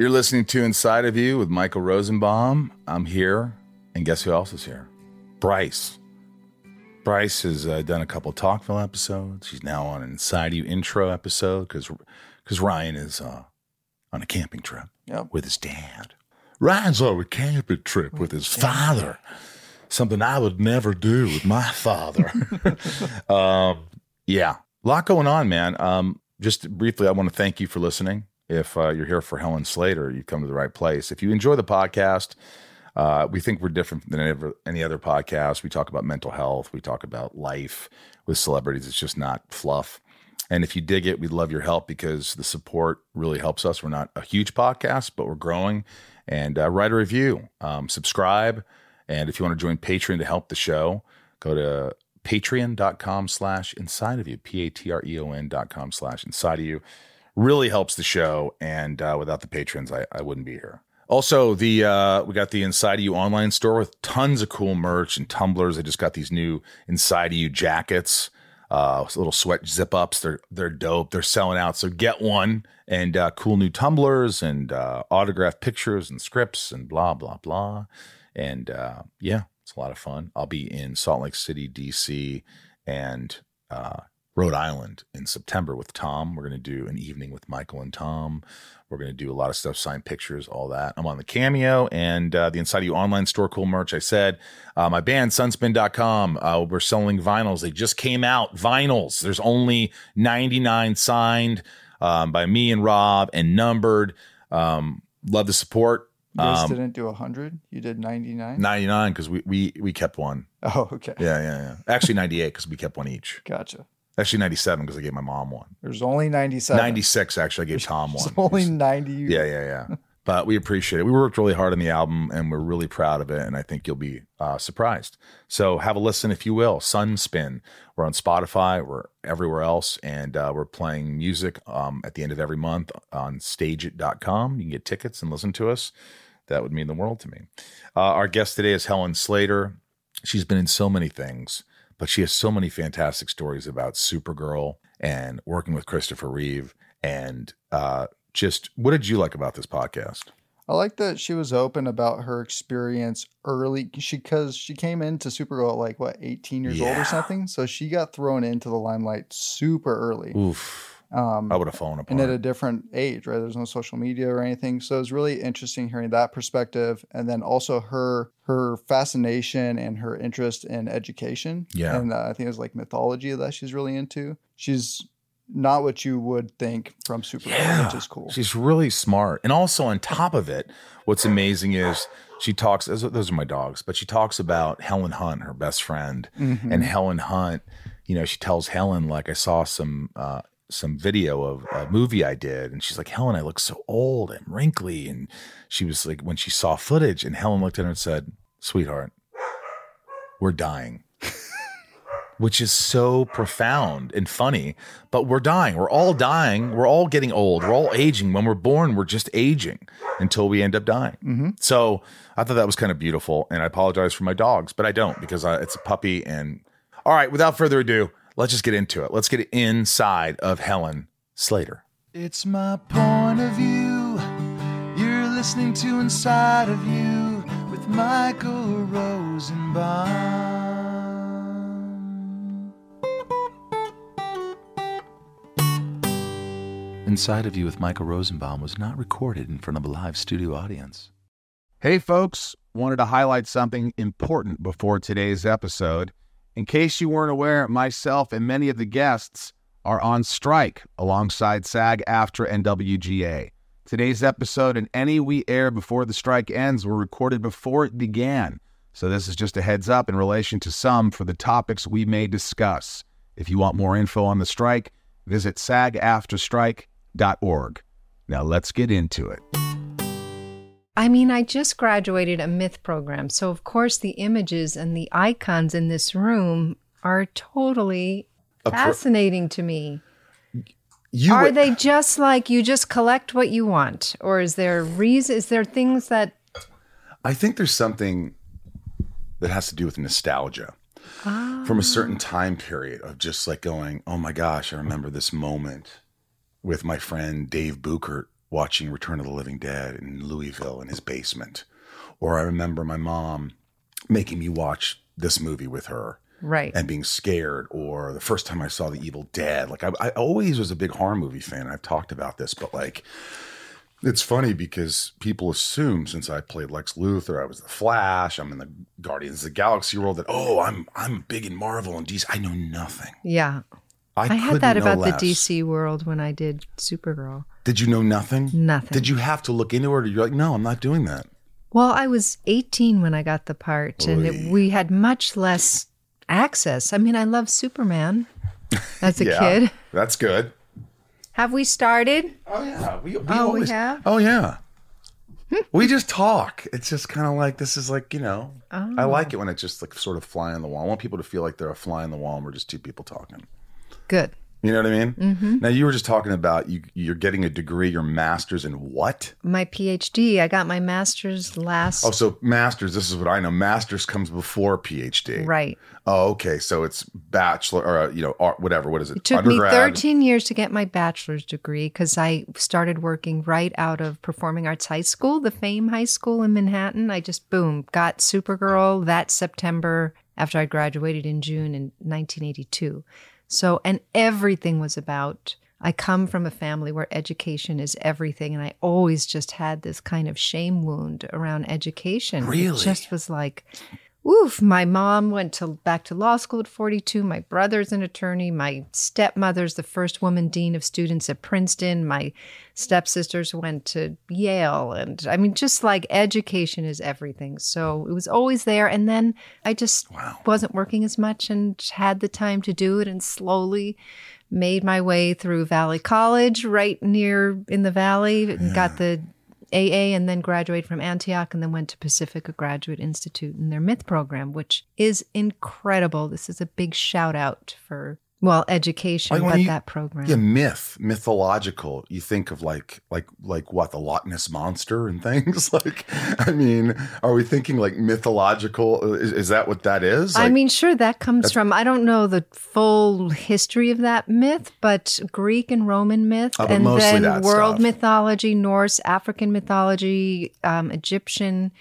You're listening to Inside of You with Michael Rosenbaum. I'm here, and guess who else is here? Bryce. Bryce has uh, done a couple Talkville episodes. She's now on an Inside of You intro episode because because Ryan is uh, on a camping trip Yep. with his dad. Ryan's on a camping trip with his father. Something I would never do with my father. um, yeah, a lot going on, man. Um, just briefly, I want to thank you for listening. If uh, you're here for Helen Slater, you've come to the right place. If you enjoy the podcast, uh, we think we're different than ever, any other podcast. We talk about mental health, we talk about life with celebrities. It's just not fluff. And if you dig it, we'd love your help because the support really helps us. We're not a huge podcast, but we're growing. And uh, write a review, um, subscribe. And if you want to join Patreon to help the show, go to patreon.com slash inside of you, P A T R E O N dot com slash inside of you. Really helps the show. And uh, without the patrons, I, I wouldn't be here. Also, the uh, we got the Inside You online store with tons of cool merch and tumblers. I just got these new Inside You jackets, uh, little sweat zip ups. They're they're dope. They're selling out. So get one and uh, cool new tumblers and uh, autographed pictures and scripts and blah blah blah. And uh, yeah, it's a lot of fun. I'll be in Salt Lake City, DC, and uh, Rhode Island in September with Tom. We're going to do an evening with Michael and Tom. We're going to do a lot of stuff, sign pictures, all that. I'm on the Cameo and uh, the Inside of You online store, cool merch. I said, uh, my band, sunspin.com, uh, we're selling vinyls. They just came out, vinyls. There's only 99 signed um, by me and Rob and numbered. Um, love the support. You guys Um, didn't do 100. You did 99. 99 because we, we, we kept one. Oh, okay. Yeah, yeah, yeah. Actually, 98 because we kept one each. Gotcha. Actually, 97 because I gave my mom one. There's only 97. 96 actually I gave Tom one. There's only 90. Yeah, yeah, yeah. But we appreciate it. We worked really hard on the album and we're really proud of it. And I think you'll be uh, surprised. So have a listen if you will. Sunspin. We're on Spotify. We're everywhere else. And uh, we're playing music um, at the end of every month on stageit.com. You can get tickets and listen to us. That would mean the world to me. Uh, our guest today is Helen Slater. She's been in so many things, but she has so many fantastic stories about Supergirl and working with Christopher Reeve. And uh, just what did you like about this podcast? I like that she was open about her experience early. She because she came into Supergirl at like what 18 years old or something, so she got thrown into the limelight super early. Oof. Um, I would have fallen apart. and at a different age, right? There's no social media or anything, so it's really interesting hearing that perspective, and then also her her fascination and her interest in education. Yeah. and uh, I think it was like mythology that she's really into. She's not what you would think from Supergirl, which is cool. She's really smart. And also on top of it, what's amazing is she talks, those are- my dogs, but she talks about Helen Hunt, her best friend. Mhm. And Helen Hunt, you know, she tells Helen, like, I saw some, uh, some video of a movie I did. And she's like, Helen, I look so old and wrinkly. And she was like, when she saw footage, and Helen looked at her and said, Sweetheart, we're dying. Which is so profound and funny, but we're dying. We're all dying. We're all getting old. We're all aging. When we're born, we're just aging until we end up dying. Mhm. So I thought that was kind of beautiful. And I apologize for my dogs, but I don't because I, it's a puppy. And all right, without further ado, let's just get into it. Let's get inside of Helen Slater. It's my point of view. You're listening to Inside of You with Michael Rosenbaum. Inside of You with Michael Rosenbaum was not recorded in front of a live studio audience. Hey, folks, wanted to highlight something important before today's episode. In case you weren't aware, myself and many of the guests are on strike alongside SAG, AFTRA, and WGA. Today's episode and any we air before the strike ends were recorded before it began. So, this is just a heads up in relation to some for the topics we may discuss. If you want more info on the strike, visit sagaftrastrike.org. Now let's get into it. I mean, I just graduated a myth program. So, of course, the images and the icons in this room are totally pro- fascinating to me. You are they just like you just collect what you want? Or is there reason? Is there things that. I think there's something that has to do with nostalgia from a certain ah. time period of just like going, oh my gosh, I remember this moment with my friend Dave Buchert watching Return of the Living Dead in Louisville in his basement. Or I remember my mom making me watch this movie with her Right. and being scared or the first time i saw the evil dead like I, I always was a big horror movie fan i've talked about this but like it's funny because people assume since i played lex luthor i was the flash i'm in the guardians of the galaxy world that oh i'm i'm big in marvel and dc i know nothing yeah. i, I had that about less. the DC world when I did Supergirl. Did you know nothing Nothing. did you have to look into it or you're like no i'm not doing that Well, I was 18 when I got the part, and it, we had much less access. I mean, I love Superman as a yeah kid. that's good Have we started? oh yeah we, we Oh, we always, have? oh yeah we just talk. It's just kind of like this is like you know. I oh. like it when it's just like sort of fly on the wall. I want people to feel like they're a fly on the wall and we're just two people talking. Good. You know what I mean? Mm-hmm. Now you were just talking about you. You're getting a degree, your master's in what? My PhD, I got my master's last. Oh, so master's. This is what I know. Master's comes before PhD. right. Oh, okay. So it's bachelor or uh, you know art, whatever. What is it? It took me 13 years to get my bachelor's degree because I started working right out of Performing Arts High School, the Fame High School in Manhattan. I just, boom, got Supergirl that September after I graduated in June in 1982. So, and everything was about. I come from a family where education is everything, and I always just had this kind of shame wound around education. Really? It just was like, Oof, my mom went to back to law school at 42. My brother's an attorney. My stepmother's the first woman dean of students at Princeton. My stepsisters went to Yale. And I mean, just like education is everything. So it was always there. And then I just wasn't working as much and had the time to do it and slowly made my way through Valley College right near in the valley and got the AA and then graduated from Antioch and then went to Pacifica Graduate Institute in their myth program, which is incredible. This is a big shout out for well education, Like but you- that program. Yeah, myth, mythological. You think of like like like what the Loch Ness monster and things. like, I mean, are we thinking like mythological? Is, is that what that is? I mean, sure, that comes from, I don't know the full history of that myth, but Greek and Roman myth, Oh, and then world stuff. mythology, Norse, African mythology, um, Egyptian.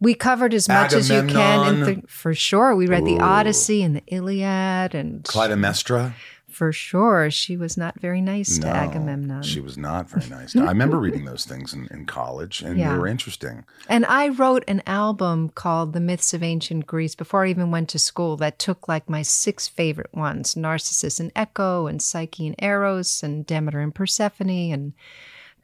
We covered as much as you can. And th- for sure, we read the Odyssey and the Iliad, and Clytemnestra. for sure, she was not very nice to Agamemnon. She was not very nice. I remember reading those things in, in college, and Yeah. they were interesting. And I wrote an album called The Myths of Ancient Greece before I even went to school that took like my six favorite ones Narcissus and Echo, and Psyche and Eros, and Demeter and Persephone, and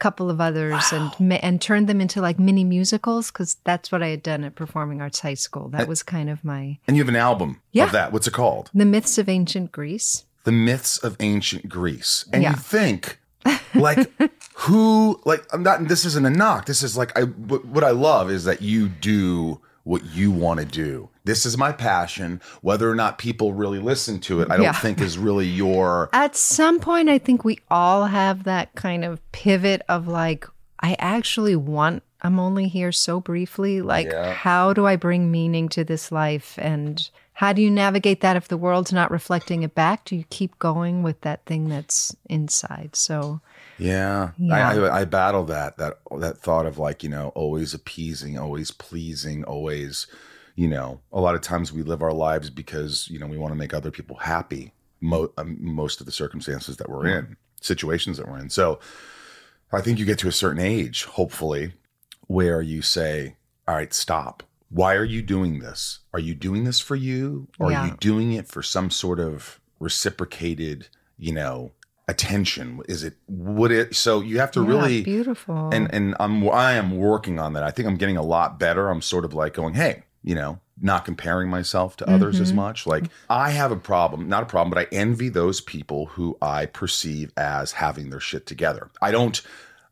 couple of others, and ma- and turned them into like mini musicals because that's what I had done at Performing Arts High School. That was kind of my And you have an album Yeah. of that. What's it called? The Myths of Ancient Greece. The Myths of Ancient Greece. And Yeah. you think, like, who, like, I'm not, this isn't a knock. This is like, I, what I love is that you do what you want to do. This is my passion. Whether or not people really listen to it, I don't Yeah. think is really your. At some point, I think we all have that kind of pivot of like, I actually want, I'm only here so briefly. Like, Yeah. how do I bring meaning to this life? And how do you navigate that if the world's not reflecting it back? Do you keep going with that thing that's inside? So, Yeah, Yeah. I, I I battle that that that thought of like you know always appeasing, always pleasing, always you know a lot of times we live our lives because you know we want to make other people happy. Mo- um, most of the circumstances that we're in, situations that we're in. So I think you get to a certain age, hopefully, where you say, "All right, stop." Why are you doing this? Are you doing this for you? Or Yeah. are you doing it for some sort of reciprocated, you know, attention? Is it would it so you have to yeah, really beautiful. and and I'm I am working on that. I think I'm getting a lot better. I'm sort of like going, hey, you know, not comparing myself to others as mm-hmm. much. Like I have a problem, not a problem, but I envy those people who I perceive as having their shit together. I don't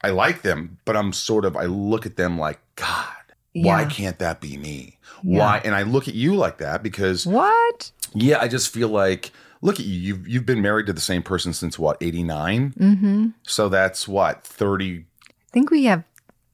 I like them, but I'm sort of I look at them like God. Why can't that be me? Yeah. Why? And I look at you like that because What? yeah, I just feel like look at you. You've you've been married to the same person since what eighty nine. Mm-hmm. So that's what thirty. I think we have.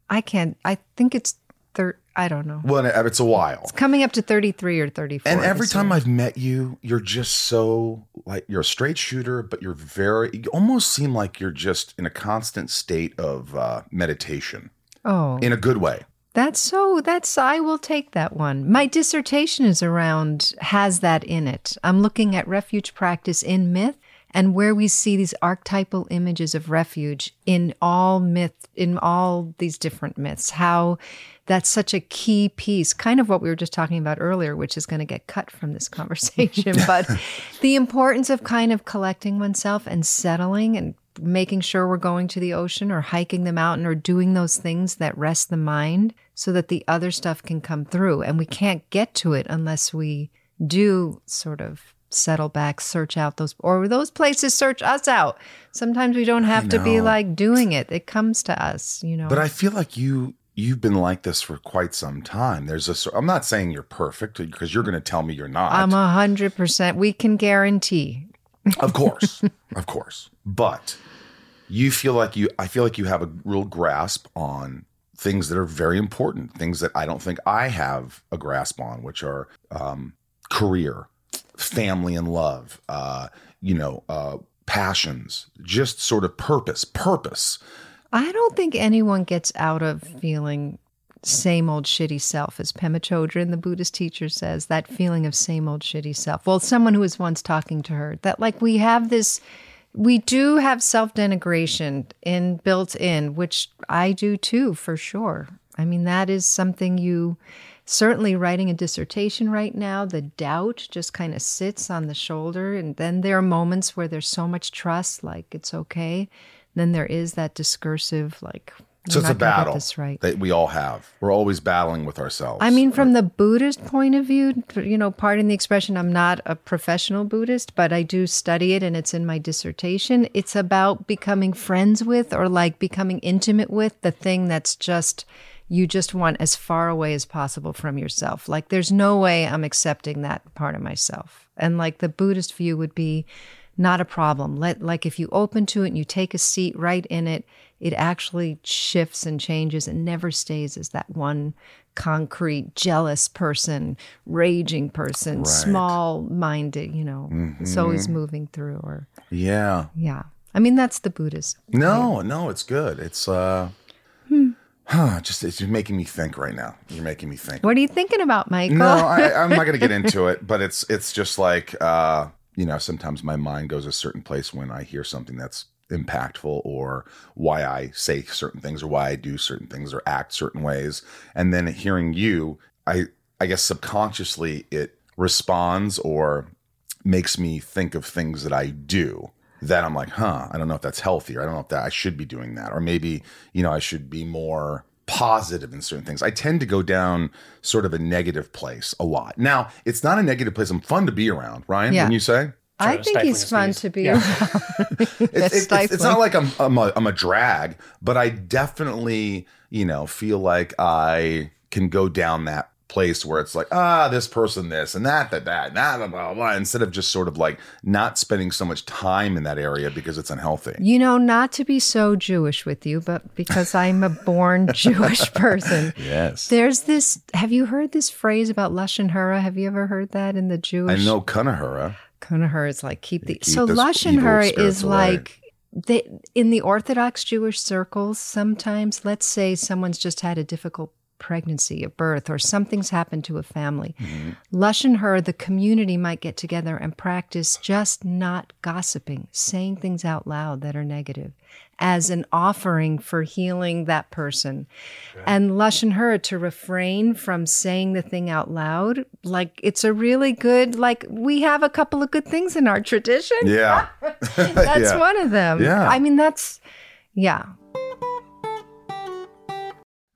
I can't. I think it's thir. I don't know. Well, it's a while. It's coming up to thirty-three or thirty-four. And every time year. I've met you, you're just so like you're a straight shooter, but you're very. You almost seem like you're just in a constant state of uh, meditation oh, in a good way. That's so, that's, I will take that one. My dissertation is around, has that in it. I'm looking at refuge practice in myth and where we see these archetypal images of refuge in all myth, in all these different myths, how that's such a key piece, kind of what we were just talking about earlier, which is going to get cut from this conversation. but the importance of kind of collecting oneself and settling and making sure we're going to the ocean or hiking the mountain or doing those things that rest the mind so that the other stuff can come through. And we can't get to it unless we do sort of settle back, search out those, or those places search us out. Sometimes we don't have to be like doing it, it comes to us, you know. But I feel like you you've been like this for quite some time. There's a. I'm not saying you're perfect because you're going to tell me you're not. I'm a hundred percent. We can guarantee. Of course, of course. But you feel like you, I feel like you have a real grasp on things that are very important, things that I don't think I have a grasp on, which are um, career, family and love, uh, you know, uh, passions, just sort of purpose, purpose. I don't think anyone gets out of feeling same old shitty self, as Pema Chodron, the Buddhist teacher, says, that feeling of same old shitty self. Well, someone who was once talking to her, that like we have this, we do have self denigration in built in, which I do too, for sure. I mean, that is something you certainly writing a dissertation right now, the doubt just kind of sits on the shoulder. And then there are moments where there's so much trust, like it's okay. Then there is that discursive, like, So it's a not gonna get battle This right. that we all have. We're always battling with ourselves. I mean, from the Buddhist point of view, you know, pardon the expression, I'm not a professional Buddhist, but I do study it and it's in my dissertation. It's about becoming friends with or like becoming intimate with the thing that's just, you just want as far away as possible from yourself. Like, there's no way I'm accepting that part of myself. And like the Buddhist view would be, not a problem. Let like if you open to it and you take a seat right in it, it actually shifts and changes and never stays as that one concrete jealous person, raging person, Right. small minded, you know. It's always moving through or yeah. yeah. I mean that's the Buddhist. No, no, it's good. It's uh, Hmm. huh, just it's just making me think right now. You're making me think. What are you thinking about, Michael? No, I, I'm not going to get into it, but it's it's just like uh, you know, sometimes my mind goes a certain place when I hear something that's impactful or why I say certain things or why I do certain things or act certain ways, and then hearing you, I I guess subconsciously it responds or makes me think of things that I do that I'm like, huh, I don't know if that's healthy or I don't know if that I should be doing that. Or maybe, you know, I should be more positive in certain things. I tend to go down sort of a negative place a lot. Now, it's not a negative place. I'm fun to be around, Ryan, Yeah. when you say? I think stifling he's fun sneeze. to be Yeah. around. It's, it's, it's, it's not like I'm, I'm, a, I'm a drag, but I definitely, you know, feel like I can go down that place where it's like, ah, this person, this and that, that, that, nah, blah, blah, blah, instead of just sort of like not spending so much time in that area because it's unhealthy. You know, not to be so Jewish with you, but because I'm a born Jewish person. Yes. There's this. Have you heard this phrase about lashon hara? Have you ever heard that in the Jewish? I know Kanahura. Kanahara is like keep the. Keep so lashon hara is away. like they, in the Orthodox Jewish circles. Sometimes, let's say someone's just had a difficult pregnancy, a birth, or something's happened to a family. Mm-hmm. lashon hara, the community might get together and practice just not gossiping, saying things out loud that are negative, as an offering for healing that person. And lashon hara to refrain from saying the thing out loud, like it's a really good. Like we have a couple of good things in our tradition. Yeah. That's Yeah. one of them. Yeah. I mean, that's yeah.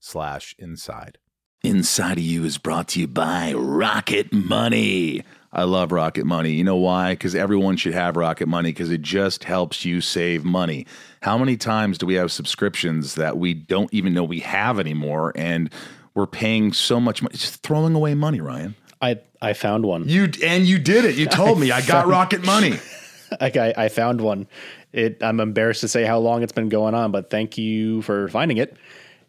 slash inside. Inside of You is brought to you by Rocket Money. I love Rocket Money. You know why? Because everyone should have Rocket Money because it just helps you save money. How many times do we have subscriptions that we don't even know we have anymore and we're paying so much money, just throwing away money, Ryan? I I found one. You and you did it. You told me I got Rocket Money. Like I, I found one. It I'm embarrassed to say how long it's been going on, but thank you for finding it.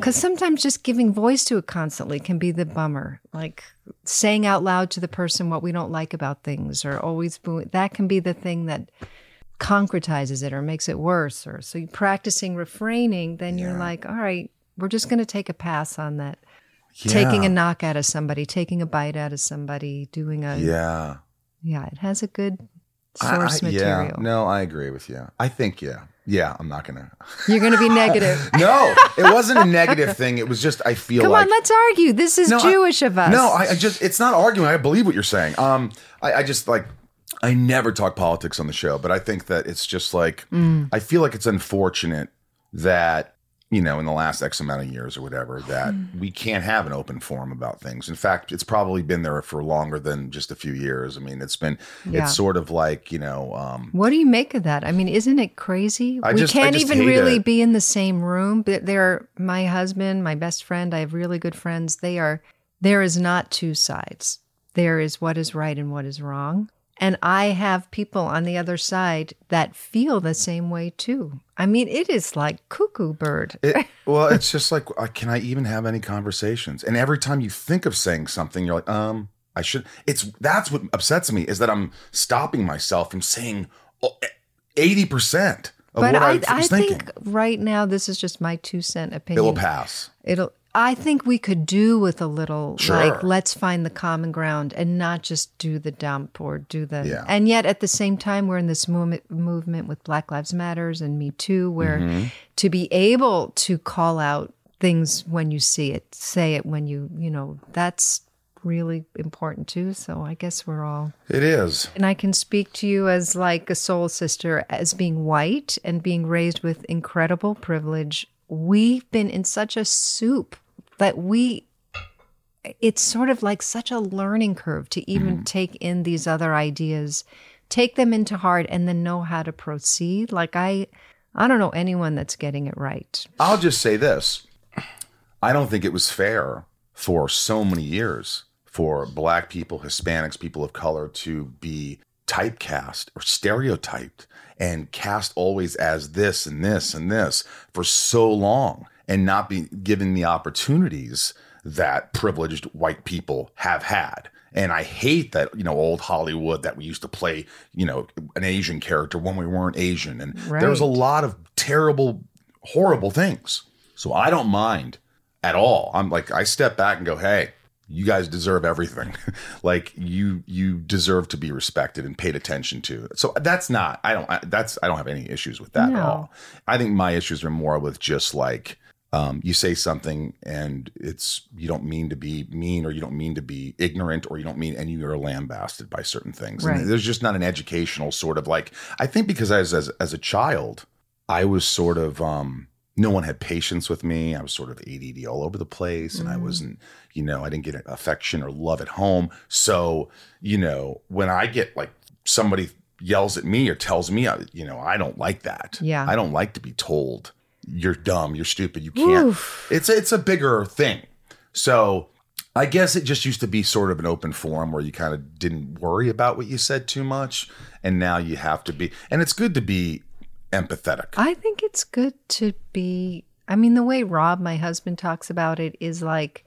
Because sometimes just giving voice to it constantly can be the bummer. Like saying out loud to the person what we don't like about things, or always boo- that can be the thing that concretizes it or makes it worse. Or so you're practicing refraining, then you're like, all right, we're just going to take a pass on that. Taking a knock out of somebody, taking a bite out of somebody, doing a yeah, Yeah. it has a good I- source I- material. Yeah, no, I agree with you. I think, yeah. Yeah, I'm not to. You're to be negative. No, it wasn't a negative thing. It was just, I feel Come like. on, let's argue. This is No, I- Jewish of us. No, I, I just it's not arguing. I believe what you're saying. Um, I, I just like I never talk politics on the show, but I think that it's just like I feel like it's unfortunate that you know in the last X amount of years or whatever that we can't have an open forum about things. In fact, it's probably been there for longer than just a few years. I mean, it's been Yeah. it's sort of like you know. Um, What do you make of that? I mean, isn't it crazy? I we just- can't even really it. be in the same room. But there, my husband, my best friend, I have really good friends. They are. There is not two sides. There is what is right and what is wrong, And I have people on the other side that feel the same way too. I mean, it is like cuckoo bird. It, well, it's just like, uh, can I even have any conversations? And every time you think of saying something, you're like, um, I should. It's that's what upsets me is that I'm stopping myself from saying eighty percent of but what I, I, was I thinking. think right now, this is just my two cent opinion. It'll pass. It'll. I think we could do with a little Sure. like let's find the common ground and not just do the dump or do the Yeah. and yet at the same time we're in this movement movement with Black Lives Matters and Me Too where Mm-hmm. to be able to call out things when you see it, say it when you you know that's really important too. So I guess we're all It is. and I can speak to you as like a soul sister, as being white and being raised with incredible privilege. We've been in such a soup that we, it's sort of like such a learning curve to even mm-hmm. take in these other ideas, take them into heart, and then know how to proceed. Like I, I don't know anyone that's getting it right. I'll just say this. I don't think it was fair for so many years for black people, Hispanics, people of color to be typecast or stereotyped and cast always as this and this and this for so long and not be given the opportunities that privileged white people have had. And I hate that, you know, old Hollywood that we used to play, you know, an Asian character when we weren't Asian. And there was a lot of terrible, horrible things. So I don't mind at all. I'm like, I step back and go, hey, you guys deserve everything. like you, you deserve to be respected and paid attention to. So that's not, I don't, I, that's, I don't have any issues with that at all. I think my issues are more with just like, um, you say something and it's you don't mean to be mean or you don't mean to be ignorant or you don't mean and you are lambasted by certain things Right. and there's just not an educational sort of like i think because as as, as a child i was sort of um no one had patience with me i was sort of add all over the place and i wasn't you know i didn't get affection or love at home so you know when i get like somebody yells at me or tells me uh, you know i don't like that Yeah. i don't like to be told you're dumb, you're stupid, you can't. Oof. It's it's a bigger thing. So I guess it just used to be sort of an open forum where you kind of didn't worry about what you said too much, and now you have to be. And it's good to be empathetic. I think it's good to be. I mean, the way Rob, my husband, talks about it is like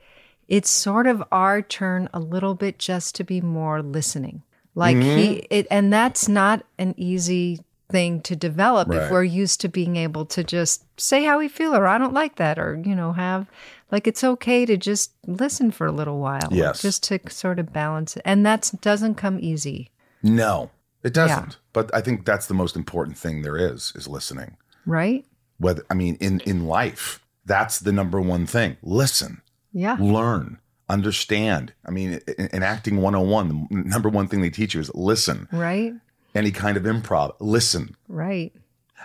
it's sort of our turn a little bit just to be more listening. Like he, mm-hmm. it, and that's not an easy thing to develop Right. if we're used to being able to just say how we feel or I don't like that or, you know, have like it's okay to just listen for a little while. Yes. Just to sort of balance it. And that doesn't come easy, no, it doesn't. But I think that's the most important thing there is is listening. right? Whether I mean in in life, that's the number one thing. Listen. Yeah. learn, understand. I mean, in, in acting 101, the number one thing they teach you is listen. Right? Any kind of improv, listen. Right.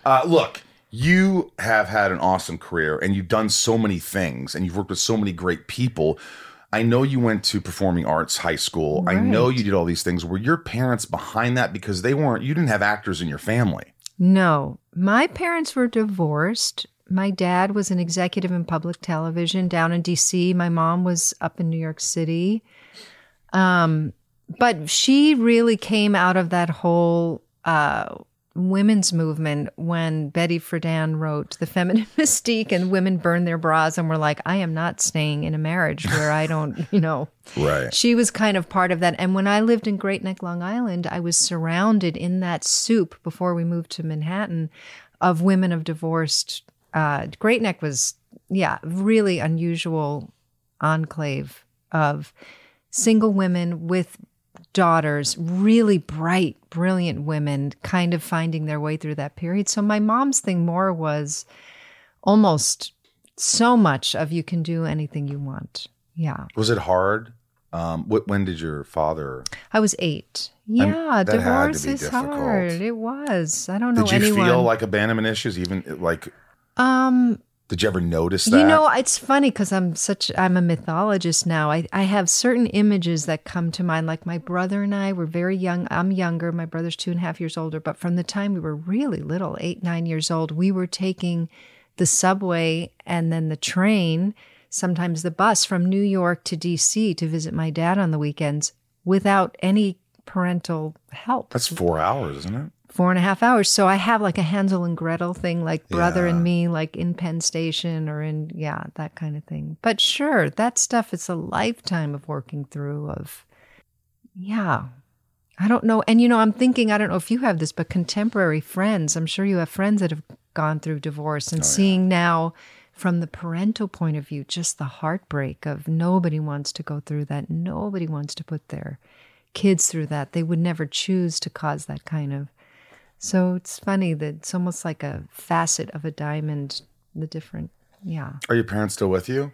Uh, look, you have had an awesome career and you've done so many things and you've worked with so many great people. I know you went to performing arts high school. I know you did all these things. Were your parents behind that because they weren't, you didn't have actors in your family? No, my parents were divorced. My dad was an executive in public television down in DC. My mom was up in New York City. Um, but she really came out of that whole uh, women's movement when Betty Friedan wrote The Feminine Mystique and women burned their bras and were like, I am not staying in a marriage where I don't, you know. Right. She was kind of part of that. And when I lived in Great Neck, Long Island, I was surrounded in that soup before we moved to Manhattan of women of divorced. Uh, Great Neck was, yeah, really unusual enclave of single women with daughters, really bright, brilliant women, kind of finding their way through that period. So my mom's thing more was almost so much of you can do anything you want. Yeah. Was it hard? Um, wh- when did your father? I was eight. Yeah, divorce is difficult. hard. It was. I don't know Did you anyone. feel like abandonment issues? Even like, um, did you ever notice that? you know, it's funny because I'm such I'm a mythologist now. I I have certain images that come to mind. Like my brother and I were very young. I'm younger. My brother's two and a half years older. But from the time we were really little, eight nine years old, we were taking the subway and then the train, sometimes the bus from New York to D.C. to visit my dad on the weekends without any parental help. That's four hours, isn't it? Four and a half hours. So I have like a Hansel and Gretel thing, like brother Yeah. and me, like in Penn Station or in, yeah, that kind of thing. But sure, that stuff is a lifetime of working through, of, yeah. I don't know. And, you know, I'm thinking, I don't know if you have this, but contemporary friends, I'm sure you have friends that have gone through divorce and oh, seeing now from the parental point of view, just the heartbreak of nobody wants to go through that. Nobody wants to put their kids through that. They would never choose to cause that kind of so it's funny that it's almost like a facet of a diamond, the different, yeah. Are your parents still with you?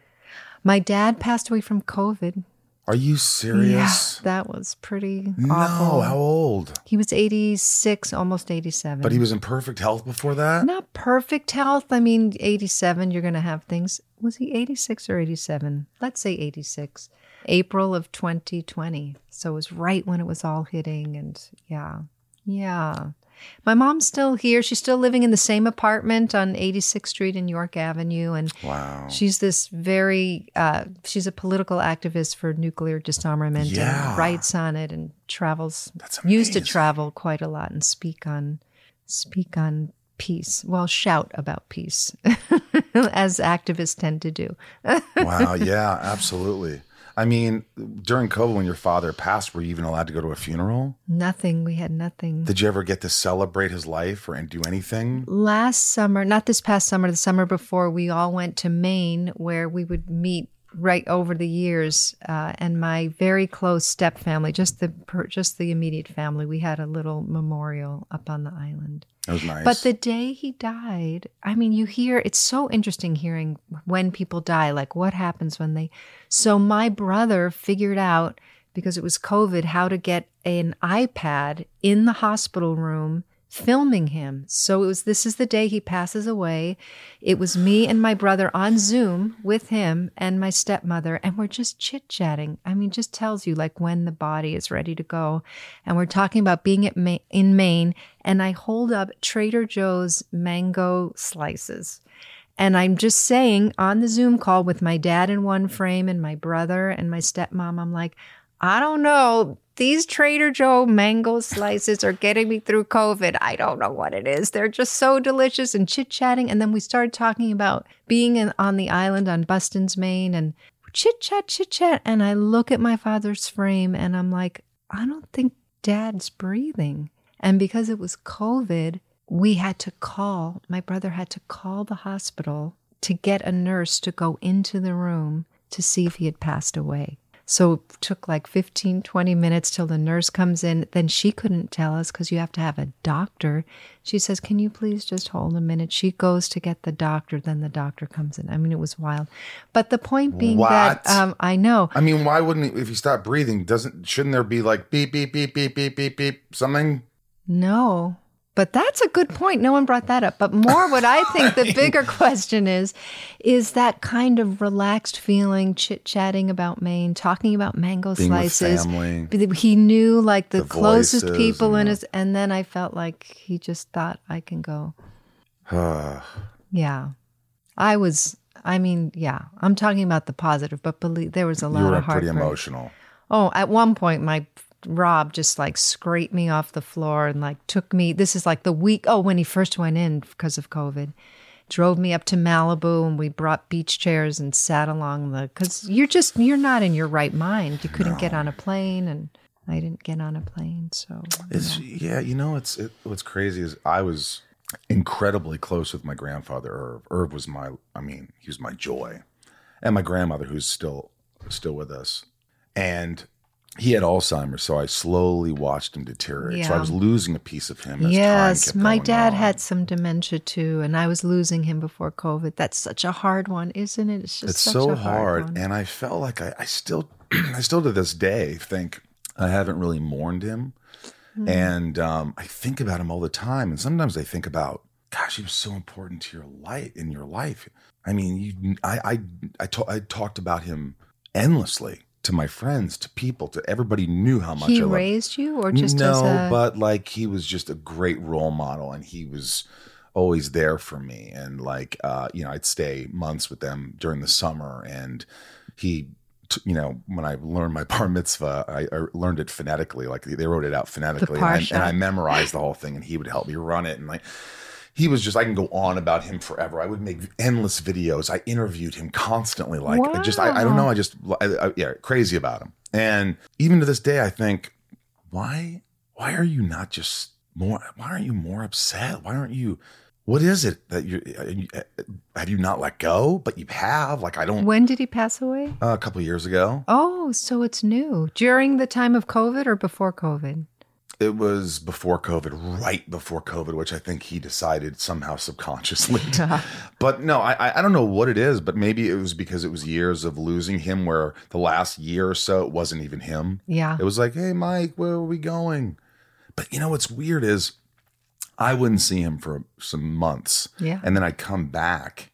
My dad passed away from COVID. Are you serious? Yeah, that was pretty No, awful. how old? He was 86, almost 87. But he was in perfect health before that? not perfect health. I mean, 87, you're going to have things. Was he 86 or 87? Let's say 86. April of 2020. So it was right when it was all hitting. And yeah, yeah. My mom's still here. She's still living in the same apartment on 86th Street and York Avenue. And Wow. she's this very, uh, she's a political activist for nuclear disarmament Yeah. and writes on it and travels, used to travel quite a lot and speak on, speak on peace. Well, shout about peace, as activists tend to do. wow. Yeah, absolutely. I mean, during COVID, when your father passed, were you even allowed to go to a funeral? nothing. We had nothing. Did you ever get to celebrate his life or and do anything? last summer, not this past summer, the summer before, we all went to Maine where we would meet right over the years. Uh, and my very close step family, just the just the immediate family, we had a little memorial up on the island. It was nice. But the day he died, I mean, you hear it's so interesting hearing when people die, like what happens when they. So my brother figured out because it was COVID how to get an iPad in the hospital room filming him. So it was this is the day he passes away. It was me and my brother on Zoom with him and my stepmother and we're just chit-chatting. I mean just tells you like when the body is ready to go. And we're talking about being at Ma- in Maine and I hold up Trader Joe's mango slices. And I'm just saying on the Zoom call with my dad in one frame and my brother and my stepmom, I'm like, I don't know. These Trader Joe mango slices are getting me through COVID. I don't know what it is. They're just so delicious and chit chatting. And then we started talking about being in, on the island on Bustins Maine, and chit chat, chit chat. And I look at my father's frame and I'm like, I don't think dad's breathing. And because it was COVID, we had to call, my brother had to call the hospital to get a nurse to go into the room to see if he had passed away. So it took like 15, 20 minutes till the nurse comes in. Then she couldn't tell us because you have to have a doctor. She says, Can you please just hold a minute? She goes to get the doctor. Then the doctor comes in. I mean, it was wild. But the point being that um, I know. I mean, why wouldn't if he stopped breathing? Doesn't shouldn't there be like beep beep beep beep beep beep beep something? No. But that's a good point. No one brought that up. But more what I think the bigger question is is that kind of relaxed feeling, chit chatting about Maine, talking about mango Being slices. He knew like the, The closest people in his and then I felt like he just thought I can go. Yeah. I was I mean, yeah. I'm talking about the positive, but believe there was a lot you were of pretty emotional. Oh, at one point, my Rob just like scraped me off the floor and like took me. This is like the week. Oh, when he first went in because of COVID, drove me up to Malibu and we brought beach chairs and sat along the. Because you're just you're not in your right mind. You couldn't get on a plane, and I didn't get on a plane. So It's yeah, you know, it's it, what's crazy is I was incredibly close with my grandfather Irv. Irv was my, I mean, he was my joy, and my grandmother who's still still with us, and he had Alzheimer's, so I slowly watched him deteriorate. So I was losing a piece of him. As yes, my dad on. had some dementia too, and I was losing him before COVID. That's such a hard one, isn't it? It's just it's such so a hard, hard one. and i felt like I, I still i still to this day think i haven't really mourned him Hmm. and um, i think about him all the time and sometimes i think about gosh he was so important to your life in your life i mean you i i I, ta- I talked about him endlessly to my friends to people to everybody knew how much he i loved raised you, or just no, as a but like he was just a great role model, and he was always there for me. And like, uh, you know, I'd stay months with them during the summer, and he t- you know, when I learned my bar mitzvah, I, I learned it phonetically. Like they wrote it out phonetically, and I, and I memorized the whole thing. And he would help me run it, and like he was just. I can go on about him forever. I would make endless videos. I interviewed him constantly. Like I just, I, I don't know. I just, I, I, yeah, crazy about him. And even to this day, I think, why, why are you not just more? Why aren't you more upset? Why aren't you? What is it that you have you not let go? But you have. Like I don't. When did he pass away? Uh, a couple years ago. Oh, so it's new. During the time of COVID or before COVID? It was before COVID, right before COVID, which I think he decided somehow subconsciously. but no, I I- don't know what it is, but maybe it was because it was years of losing him. Where the last year or so, it wasn't even him. Yeah. It was like, hey, Mike, where are we going? But you know what's weird is I wouldn't see him for some months. Yeah. And then I'd come back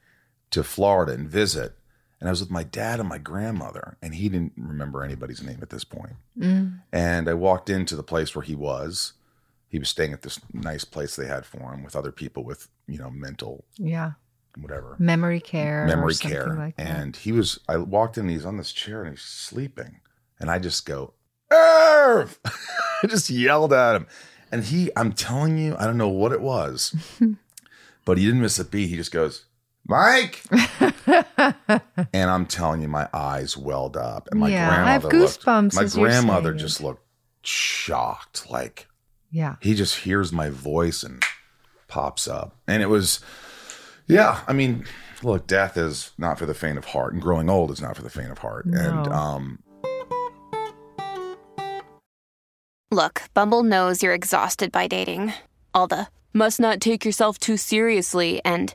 to Florida and visit. And I was with my dad and my grandmother, and he didn't remember anybody's name at this point. Mm. And I walked into the place where he was. He was staying at this nice place they had for him with other people with, you know, mental Yeah. whatever Memory care. memory care. Like and he was, I walked in, he's on this chair and he's sleeping. And I just go, Irv! I just yelled at him. And he, I'm telling you, I don't know what it was, but he didn't miss a beat. He just goes, Mike. and I'm telling you, my eyes welled up. And my Yeah, I grandmother have looked, goosebumps my grandmother just looked shocked. Like, yeah. he just hears my voice and pops up. And it was, yeah, I mean, look, death is not for the faint of heart, and growing old is not for the faint of heart. And um, Look, Bumble knows you're exhausted by dating. All the must not take yourself too seriously and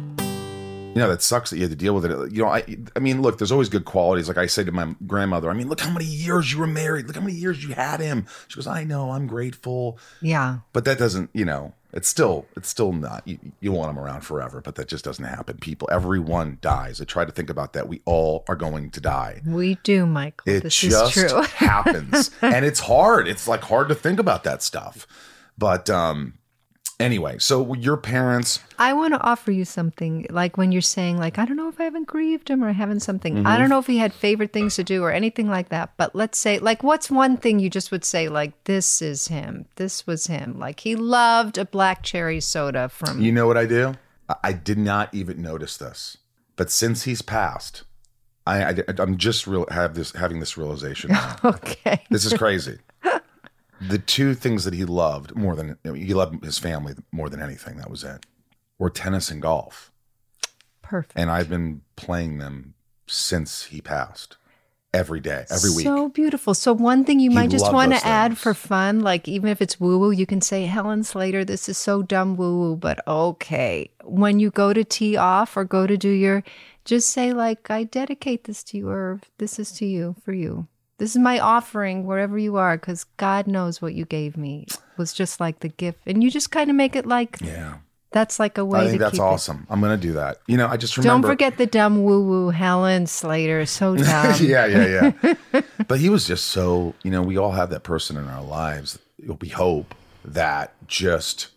You know, that sucks that you had to deal with it. You know, I, I mean, look, there's always good qualities. Like I say to my grandmother, I mean, look how many years you were married. Look how many years you had him. She goes, I know, I'm grateful. Yeah. But that doesn't, you know, it's still, it's still not. You, you want them around forever, but that just doesn't happen. People, everyone dies. I try to think about that. We all are going to die. We do, Michael. It this just is true. happens, and it's hard. It's like hard to think about that stuff. But um, anyway, so your parents, I want to offer you something like when you're saying like I don't know if I haven't grieved him or I haven't something. Mm-hmm. I don't know if he had favorite things to do or anything like that. But let's say like what's one thing you just would say like this is him. This was him. Like he loved a black cherry soda from you know what I do? I, I did not even notice this, but since he's passed, I, I am just real have this having this realization. Okay. this is crazy. The two things that he loved more than he loved his family more than anything. That was it. Were tennis and golf, Perfect. and I've been playing them since he passed. Every day, every week. So beautiful. So one thing you He might just want to add for fun, like even if it's woo woo, you can say, Helen Slater, this is so dumb woo woo, but okay. When you go to tee off or go to do your, just say like, I dedicate this to you, or this is to you for you. This is my offering wherever you are, because God knows what you gave me was just like the gift, and you just kind of make it like yeah, that's like a way I to think that's keep it. awesome. I'm gonna do that. You know, I just remember. Don't forget the dumb woo woo, Helen Slater, so dumb. yeah, yeah, yeah. but he was just so, you know, we all have that person in our lives, we hope, that just,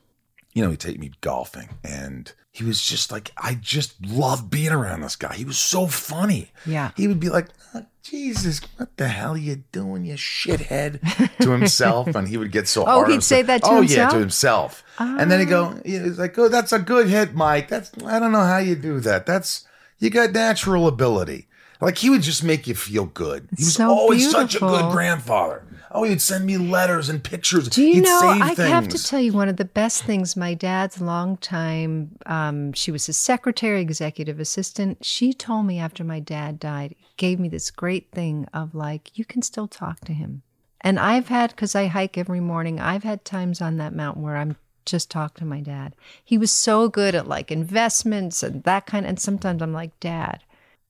you know, he'd take me golfing and he was just like, I just loved being around this guy. He was so funny. Yeah. He would be like, "Oh, Jesus, what the hell are you doing, you shithead? to himself. And he would get so Oh, hard on he'd say that to oh, himself? yeah, to himself. And then he'd go, ah. he's like, oh, that's a good hit, Mike. That's, I don't know how you do that. That's, you got natural ability. Like he would just make you feel good. He was So always such a good grandfather. Oh, he'd send me letters and pictures. Do you he'd know? I things. have to tell you one of the best things. My dad's longtime, um, she was his secretary, executive assistant. She told me after my dad died, gave me this great thing of like, you can still talk to him. And I've had, because I hike every morning, I've had times on that mountain where I'm just talk to my dad. He was so good at like investments and that kind. And sometimes I'm like, Dad,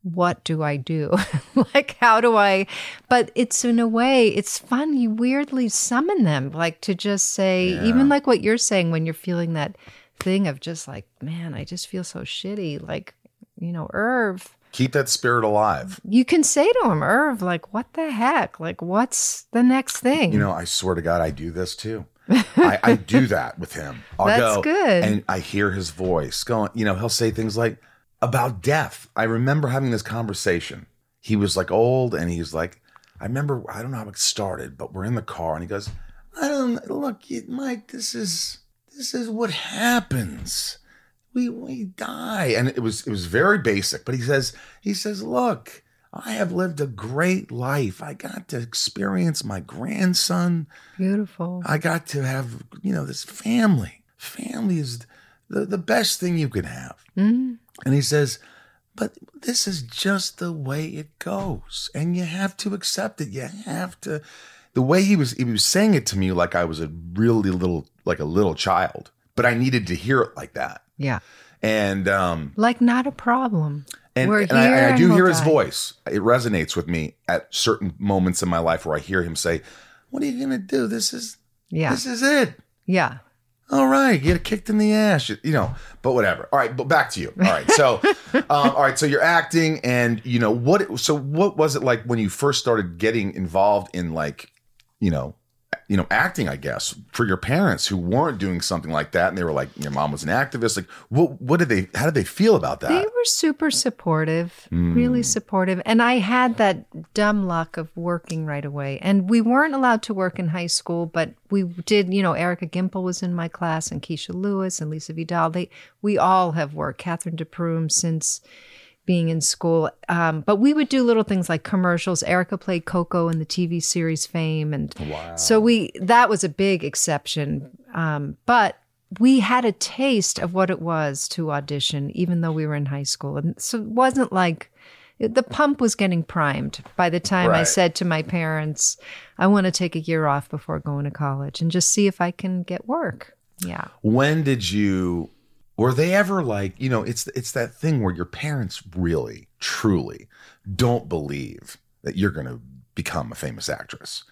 what do I do? like, how do I? But it's in a way, it's fun. You weirdly summon them, like to just say, even like what you're saying when you're feeling that thing of just like, man, I just feel so shitty. Like, you know, Irv, Keep that spirit alive. you can say to him, Irv, like, what the heck? Like, what's the next thing? You know, I swear to God, I do this too. I, I do that with him. I'll That's go good. and I hear his voice going. You know, he'll say things like about death. I remember having this conversation. He was like old, and he's like, I remember. I don't know how it started, but we're in the car, and he goes, "I don't look, Mike. This is this is what happens. We we die." And it was it was very basic, but he says he says, "Look." I have lived a great life. I got to experience my grandson. Beautiful. I got to have, you know, this family. Family is the, the best thing you can have. Mhm. And he says, but this is just the way it goes. And you have to accept it. You have to. The way he was, he was saying it to me like I was a really little, like a little child, but I needed to hear it like that. Yeah. And, um, Like, not a problem. and, and I, and I do hear his die. voice. It resonates with me at certain moments in my life where I hear him say, "What are you gonna do? This is Yeah. this is it. Yeah. All right, get kicked in the ass, you know." But whatever. All right, but back to you. All right, so um, all right, so you're acting, and you know what? So what was it like when you first started getting involved in like, you know, you know, acting? I guess for your parents who weren't doing something like that, and they were like, your mom was an activist. Like, what? What did they? How did they feel about that? They were super supportive, really Mm. supportive. And I had that dumb luck of working right away. And we weren't allowed to work in high school, but we did, you know, Erica Gimpel was in my class and Keisha Lewis and Lisa Vidal. They, we all have worked. Catherine DePrume since being in school. Um, but we would do little things like commercials. Erica played Coco in the TV series Fame. And so we, that was a big exception. Um, but we had a taste of what it was to audition, even though we were in high school. And so it wasn't like the pump was getting primed by the time I said to my parents, I want to take a year off before going to college and just see if I can get work. Yeah. when did you were they ever like you know it's it's that thing where your parents really truly don't believe that you're going to become a famous actress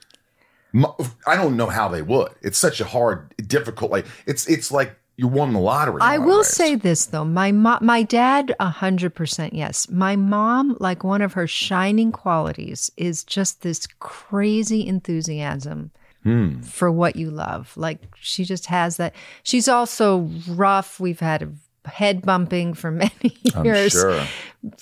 i don't know how they would it's such a hard difficult like it's it's like you won the lottery I will ways. say this though, my mo- my dad, a hundred percent yes. My mom, like one of her shining qualities, is just this crazy enthusiasm Hmm. for what you love. Like she just has that. She's also rough. We've had a head bumping for many I'm years. sure.